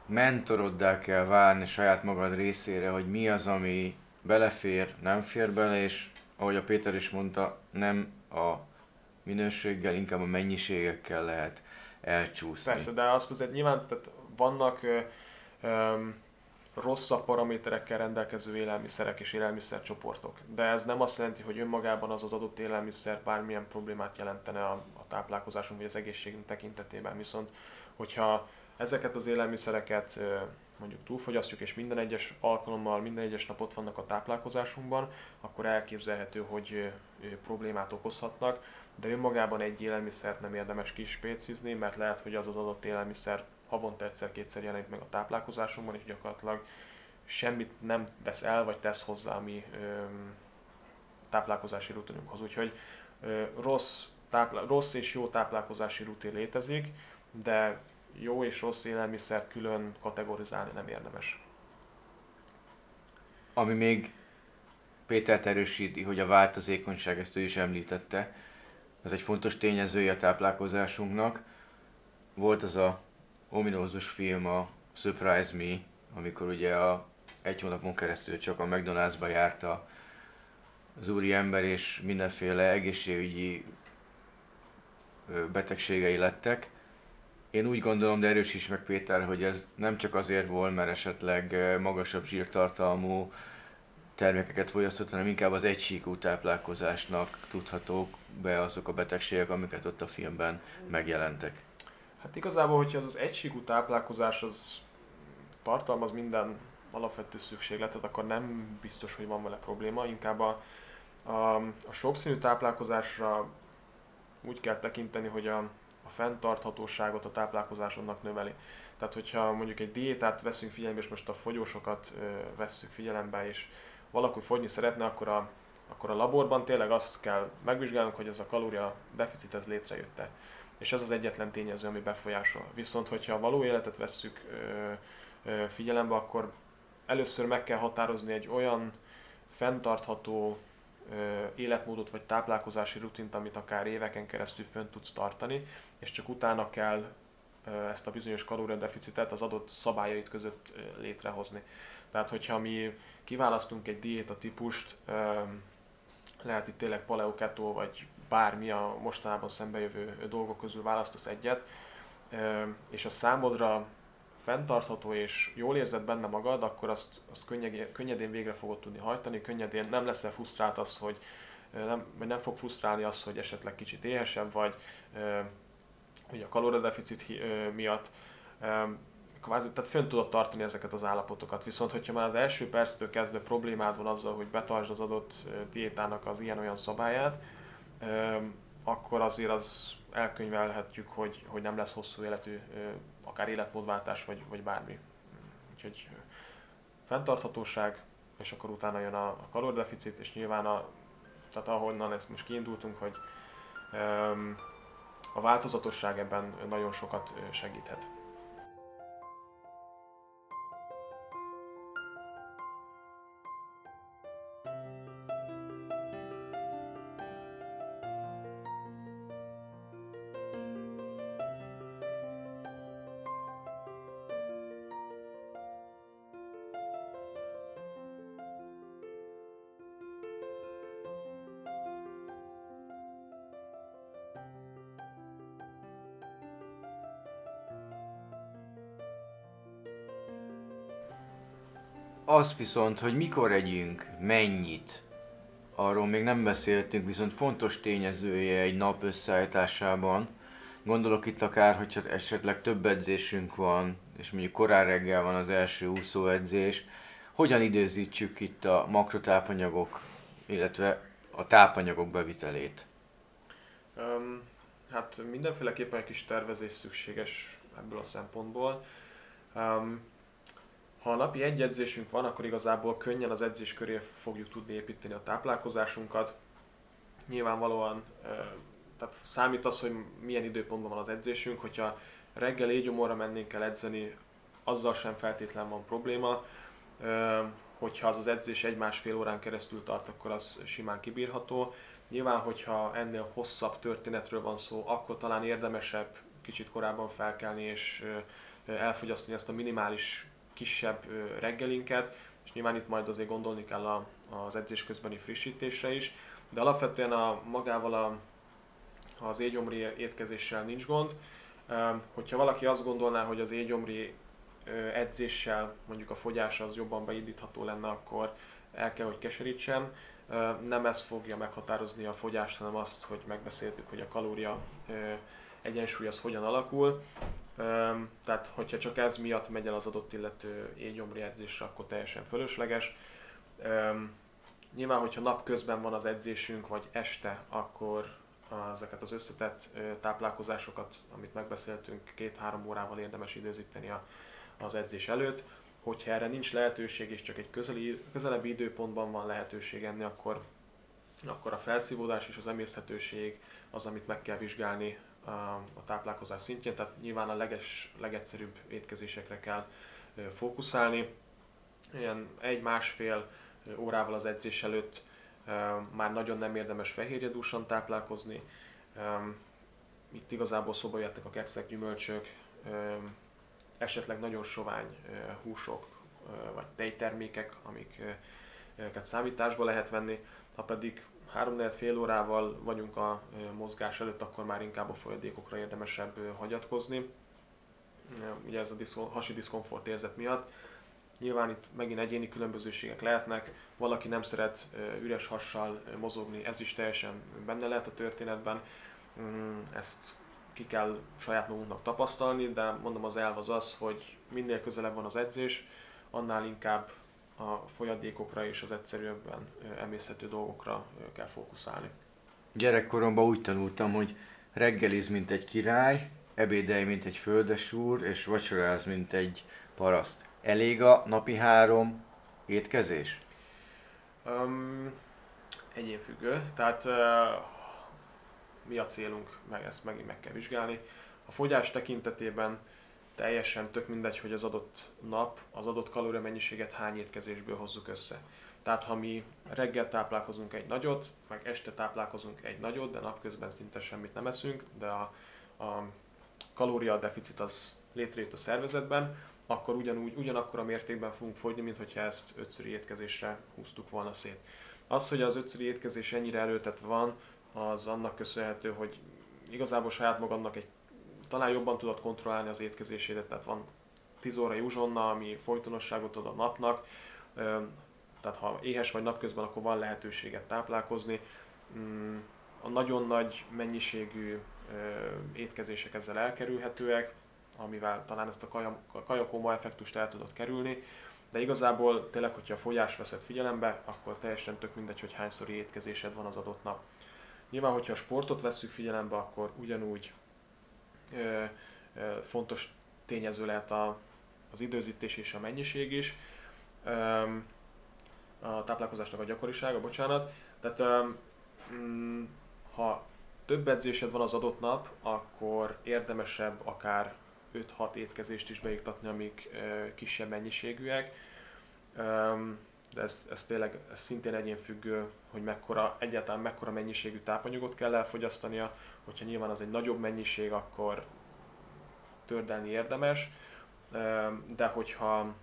mentoroddá kell válni saját magad részére, hogy mi az, ami belefér, nem fér bele, és ahogy a Péter is mondta, nem a minőséggel, inkább a mennyiségekkel lehet elcsúszni. Persze, de azt azért nyilván tehát vannak ö, ö, rosszabb paraméterekkel rendelkező élelmiszerek és élelmiszercsoportok. De ez nem azt jelenti, hogy önmagában az az adott élelmiszer bármilyen problémát jelentene a, a táplálkozásunk vagy az egészségünk tekintetében. Viszont, hogyha ezeket az élelmiszereket mondjuk túlfogyasztjuk, és minden egyes alkalommal, minden egyes nap ott vannak a táplálkozásunkban, akkor elképzelhető, hogy problémát okozhatnak de önmagában egy élelmiszert nem érdemes kispécizni, mert lehet, hogy az az adott élelmiszer havonta egyszer-kétszer jelenik meg a táplálkozásunkban, és gyakorlatilag semmit nem vesz el, vagy tesz hozzá a mi ö, táplálkozási rutinunkhoz. Úgyhogy ö, rossz, táplá- rossz és jó táplálkozási rutin létezik, de jó és rossz élelmiszert külön kategorizálni nem érdemes. Ami még Pétert erősíti, hogy a változékonyság, ezt ő is említette, ez egy fontos tényezője a táplálkozásunknak. Volt az a ominózus film, a Surprise Me, amikor ugye a egy hónapon keresztül csak a McDonald'sba járta az úri ember, és mindenféle egészségügyi betegségei lettek. Én úgy gondolom, de erősíts meg Péter, hogy ez nem csak azért volt, mert esetleg magasabb zsírtartalmú termékeket fogyasztott, hanem inkább az egysíkú táplálkozásnak tudhatók be azok a betegségek, amiket ott a filmben megjelentek. Hát igazából, hogyha az az egysíkú táplálkozás az tartalmaz minden alapvető szükségletet, akkor nem biztos, hogy van vele probléma, inkább a, a, a sokszínű táplálkozásra úgy kell tekinteni, hogy a, a fenntarthatóságot a táplálkozásodnak növeli. Tehát, hogyha mondjuk egy diétát veszünk figyelembe, és most a fogyósokat ö, vesszük figyelembe, és valaki fogyni szeretne, akkor a, akkor a laborban tényleg azt kell megvizsgálnunk, hogy ez a kalória deficit ez létrejött-e. És ez az egyetlen tényező, ami befolyásol. Viszont, hogyha a való életet vesszük figyelembe, akkor először meg kell határozni egy olyan fenntartható életmódot vagy táplálkozási rutint, amit akár éveken keresztül fönn tudsz tartani, és csak utána kell ezt a bizonyos kalóriadeficitet az adott szabályait között létrehozni. Tehát, hogyha mi kiválasztunk egy diéta típust, lehet itt tényleg paleo, keto, vagy bármi a mostanában szembejövő dolgok közül választasz egyet, és a számodra fenntartható és jól érzed benne magad, akkor azt, azt könnyedén, könnyedén végre fogod tudni hajtani, könnyedén nem leszel frusztrált az, hogy nem, nem fog frusztrálni az, hogy esetleg kicsit éhesebb vagy, hogy a kalóriadeficit miatt kvázi, tehát fönn tudod tartani ezeket az állapotokat. Viszont, hogyha már az első perctől kezdve problémád van azzal, hogy betartsd az adott diétának az ilyen-olyan szabályát, akkor azért az elkönyvelhetjük, hogy, hogy nem lesz hosszú életű, akár életmódváltás, vagy, vagy bármi. Úgyhogy fenntarthatóság, és akkor utána jön a, a kalordeficit, és nyilván a, tehát ahonnan ezt most kiindultunk, hogy a változatosság ebben nagyon sokat segíthet. Az viszont, hogy mikor együnk, mennyit, arról még nem beszéltünk, viszont fontos tényezője egy nap összeállításában. Gondolok itt akár, hogyha esetleg több edzésünk van, és mondjuk korán reggel van az első úszóedzés, hogyan időzítsük itt a makrotápanyagok, illetve a tápanyagok bevitelét? Um, hát mindenféleképpen egy kis tervezés szükséges ebből a szempontból. Um, ha a napi egy edzésünk van, akkor igazából könnyen az edzés köré fogjuk tudni építeni a táplálkozásunkat. Nyilvánvalóan tehát számít az, hogy milyen időpontban van az edzésünk, hogyha reggel égyomorra mennénk el edzeni, azzal sem feltétlen van probléma. Hogyha az az edzés egy-másfél órán keresztül tart, akkor az simán kibírható. Nyilván, hogyha ennél hosszabb történetről van szó, akkor talán érdemesebb kicsit korábban felkelni és elfogyasztani ezt a minimális kisebb reggelinket, és nyilván itt majd azért gondolni kell a, az edzés közbeni frissítésre is, de alapvetően a, magával a, az égyomri étkezéssel nincs gond. Hogyha valaki azt gondolná, hogy az égyomri edzéssel mondjuk a fogyás az jobban beindítható lenne, akkor el kell, hogy keserítsen. Nem ez fogja meghatározni a fogyást, hanem azt, hogy megbeszéltük, hogy a kalória egyensúly az hogyan alakul. Tehát, hogyha csak ez miatt megy el az adott illető égyomri edzésre, akkor teljesen fölösleges. Nyilván, hogyha napközben van az edzésünk, vagy este, akkor ezeket az összetett táplálkozásokat, amit megbeszéltünk, két-három órával érdemes időzíteni az edzés előtt. Hogyha erre nincs lehetőség, és csak egy közeli, közelebbi időpontban van lehetőség enni, akkor, akkor a felszívódás és az emészhetőség az, amit meg kell vizsgálni a táplálkozás szintjén, tehát nyilván a leges, legegyszerűbb étkezésekre kell fókuszálni. Ilyen egy-másfél órával az edzés előtt már nagyon nem érdemes fehérjedúsan táplálkozni. Itt igazából szóba jöttek a kekszek, gyümölcsök, esetleg nagyon sovány húsok vagy tejtermékek, amiket számításba lehet venni. Ha pedig 3 fél órával vagyunk a mozgás előtt, akkor már inkább a folyadékokra érdemesebb hagyatkozni. Ugye ez a diszko, hasi diszkomfort érzet miatt. Nyilván itt megint egyéni különbözőségek lehetnek, valaki nem szeret üres hassal mozogni, ez is teljesen benne lehet a történetben. Mm, ezt ki kell saját magunknak tapasztalni, de mondom az elv az az, hogy minél közelebb van az edzés, annál inkább a folyadékokra és az egyszerűbben emészhető dolgokra kell fókuszálni. Gyerekkoromban úgy tanultam, hogy reggeliz, mint egy király, ebédelj, mint egy földesúr, és vacsoráz, mint egy paraszt. Elég a napi három étkezés? Um, egyénfüggő. Tehát uh, mi a célunk, meg ezt megint meg kell vizsgálni. A fogyás tekintetében teljesen tök mindegy, hogy az adott nap, az adott kalóriamennyiséget hány étkezésből hozzuk össze. Tehát ha mi reggel táplálkozunk egy nagyot, meg este táplálkozunk egy nagyot, de napközben szinte semmit nem eszünk, de a, a kalória deficit az létrejött a szervezetben, akkor ugyanúgy, ugyanakkor a mértékben fogunk fogyni, mint hogyha ezt ötszöri étkezésre húztuk volna szét. Az, hogy az ötszöri étkezés ennyire előtetve van, az annak köszönhető, hogy igazából saját magadnak egy talán jobban tudod kontrollálni az étkezésédet, tehát van 10 óra uzsonna, ami folytonosságot ad a napnak, tehát ha éhes vagy napközben, akkor van lehetőséget táplálkozni. Mm, a nagyon nagy mennyiségű étkezések ezzel elkerülhetőek, amivel talán ezt a kajakóma effektust el tudod kerülni, de igazából tényleg, hogyha a fogyás veszed figyelembe, akkor teljesen tök mindegy, hogy hányszori étkezésed van az adott nap. Nyilván, hogyha a sportot veszük figyelembe, akkor ugyanúgy fontos tényező lehet a, az időzítés és a mennyiség is. A táplálkozásnak a gyakorisága, bocsánat. Tehát mm, ha több edzésed van az adott nap, akkor érdemesebb akár 5-6 étkezést is beiktatni, amik kisebb mennyiségűek. Ez, ez tényleg ez szintén egyénfüggő, hogy mekkora, egyáltalán mekkora mennyiségű tápanyagot kell elfogyasztania, hogyha nyilván az egy nagyobb mennyiség, akkor tördelni érdemes, de hogyha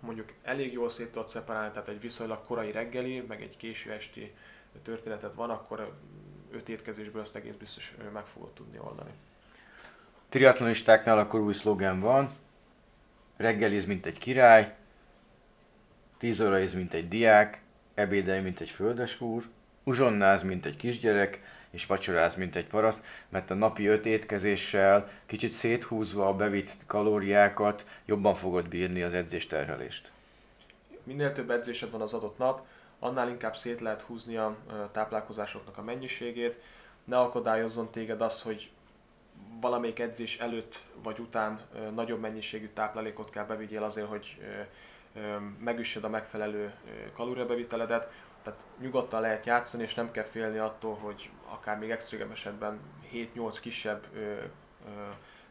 mondjuk elég jól szét tudod szeparálni, tehát egy viszonylag korai reggeli, meg egy késő esti történetet van, akkor öt étkezésből ezt egész biztos meg fogod tudni oldani. Triatlonistáknál akkor új szlogen van, reggeliz, mint egy király, 10 óráiz, mint egy diák, ebédelj, mint egy földesúr, uzsonnáz, mint egy kisgyerek, és vacsoráz, mint egy paraszt, mert a napi öt étkezéssel, kicsit széthúzva a bevitt kalóriákat, jobban fogod bírni az edzésterhelést. Minél több edzésed van az adott nap, annál inkább szét lehet húzni a táplálkozásoknak a mennyiségét, ne akadályozzon téged az, hogy valamelyik edzés előtt vagy után nagyobb mennyiségű táplálékot kell bevigyél azért, hogy megüssed a megfelelő kalóriabeviteledet, tehát nyugodtan lehet játszani, és nem kell félni attól, hogy akár még extrém esetben 7-8 kisebb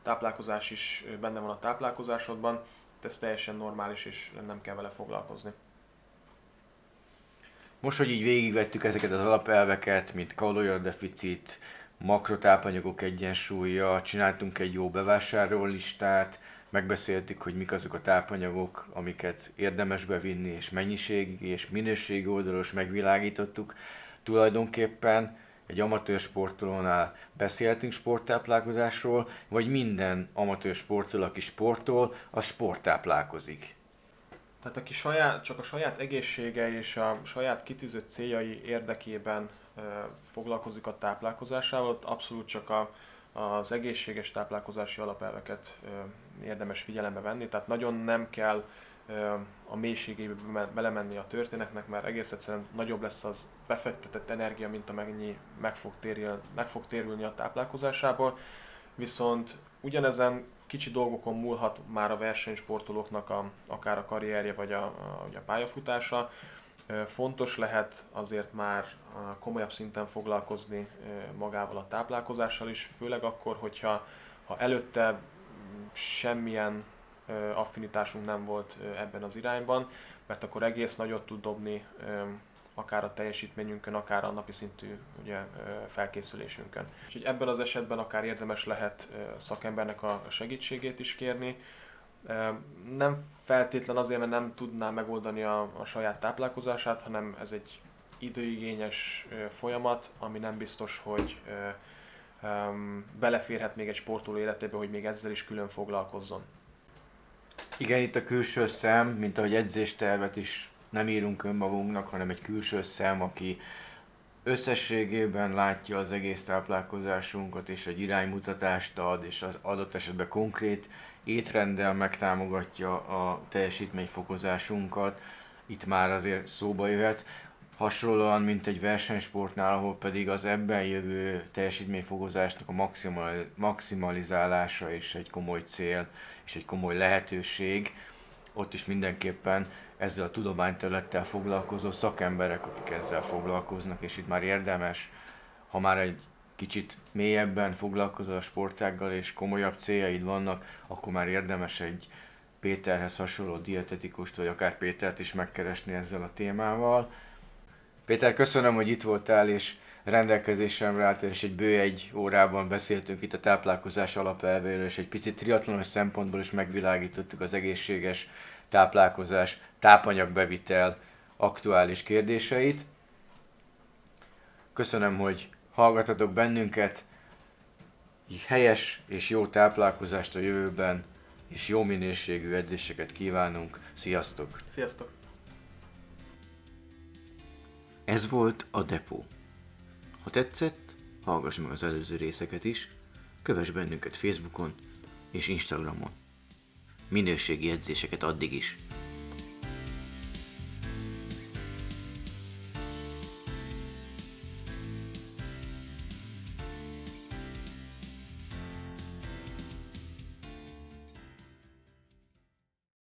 táplálkozás is benne van a táplálkozásodban, ez teljesen normális, és nem kell vele foglalkozni. Most, hogy így végigvettük ezeket az alapelveket, mint kalóriadeficit, makrotápanyagok egyensúlya, csináltunk egy jó bevásárlólistát, megbeszéltük, hogy mik azok a tápanyagok, amiket érdemes bevinni, és mennyiségi és minőségi oldalos megvilágítottuk. Tulajdonképpen egy amatőr sportolónál beszéltünk sporttáplálkozásról, vagy minden amatőr sportoló, aki sportol, az sporttáplálkozik. Tehát aki saját, csak a saját egészsége és a saját kitűzött céljai érdekében e, foglalkozik a táplálkozásával, abszolút csak a, az egészséges táplálkozási alapelveket e, érdemes figyelembe venni, tehát nagyon nem kell a mélységébe belemenni a történetnek, mert egész egyszerűen nagyobb lesz az befektetett energia, mint amennyi meg fog, térül, meg fog térülni a táplálkozásából. Viszont ugyanezen kicsi dolgokon múlhat már a versenysportolóknak a, akár a karrierje vagy a, a, a pályafutása. Fontos lehet azért már komolyabb szinten foglalkozni magával a táplálkozással is, főleg akkor, hogyha ha előtte semmilyen affinitásunk nem volt ebben az irányban, mert akkor egész nagyot tud dobni akár a teljesítményünkön, akár a napi szintű ugye, felkészülésünkön. Úgyhogy ebben az esetben akár érdemes lehet szakembernek a segítségét is kérni. Nem feltétlen azért, mert nem tudná megoldani a, a saját táplálkozását, hanem ez egy időigényes folyamat, ami nem biztos, hogy beleférhet még egy sportoló életébe, hogy még ezzel is külön foglalkozzon. Igen, itt a külső szem, mint ahogy edzéstervet is nem írunk önmagunknak, hanem egy külső szem, aki összességében látja az egész táplálkozásunkat, és egy iránymutatást ad, és az adott esetben konkrét étrenddel megtámogatja a teljesítményfokozásunkat. Itt már azért szóba jöhet. Hasonlóan, mint egy versenysportnál, ahol pedig az ebben jövő teljesítményfokozásnak a maximalizálása is egy komoly cél, és egy komoly lehetőség. Ott is mindenképpen ezzel a tudományterülettel foglalkozó szakemberek, akik ezzel foglalkoznak, és itt már érdemes, ha már egy kicsit mélyebben foglalkozol a sportággal, és komolyabb céljaid vannak, akkor már érdemes egy Péterhez hasonló dietetikust, vagy akár Pétert is megkeresni ezzel a témával. Péter, köszönöm, hogy itt voltál, és rendelkezésemre állt, és egy bő egy órában beszéltünk itt a táplálkozás alapelvéről, és egy picit triatlonos szempontból is megvilágítottuk az egészséges táplálkozás, tápanyagbevitel aktuális kérdéseit. Köszönöm, hogy hallgatatok bennünket, helyes és jó táplálkozást a jövőben, és jó minőségű edzéseket kívánunk. Sziasztok! Sziasztok! Ez volt a Depó. Ha tetszett, hallgass meg az előző részeket is, kövess bennünket Facebookon és Instagramon minőségi edzéseket addig is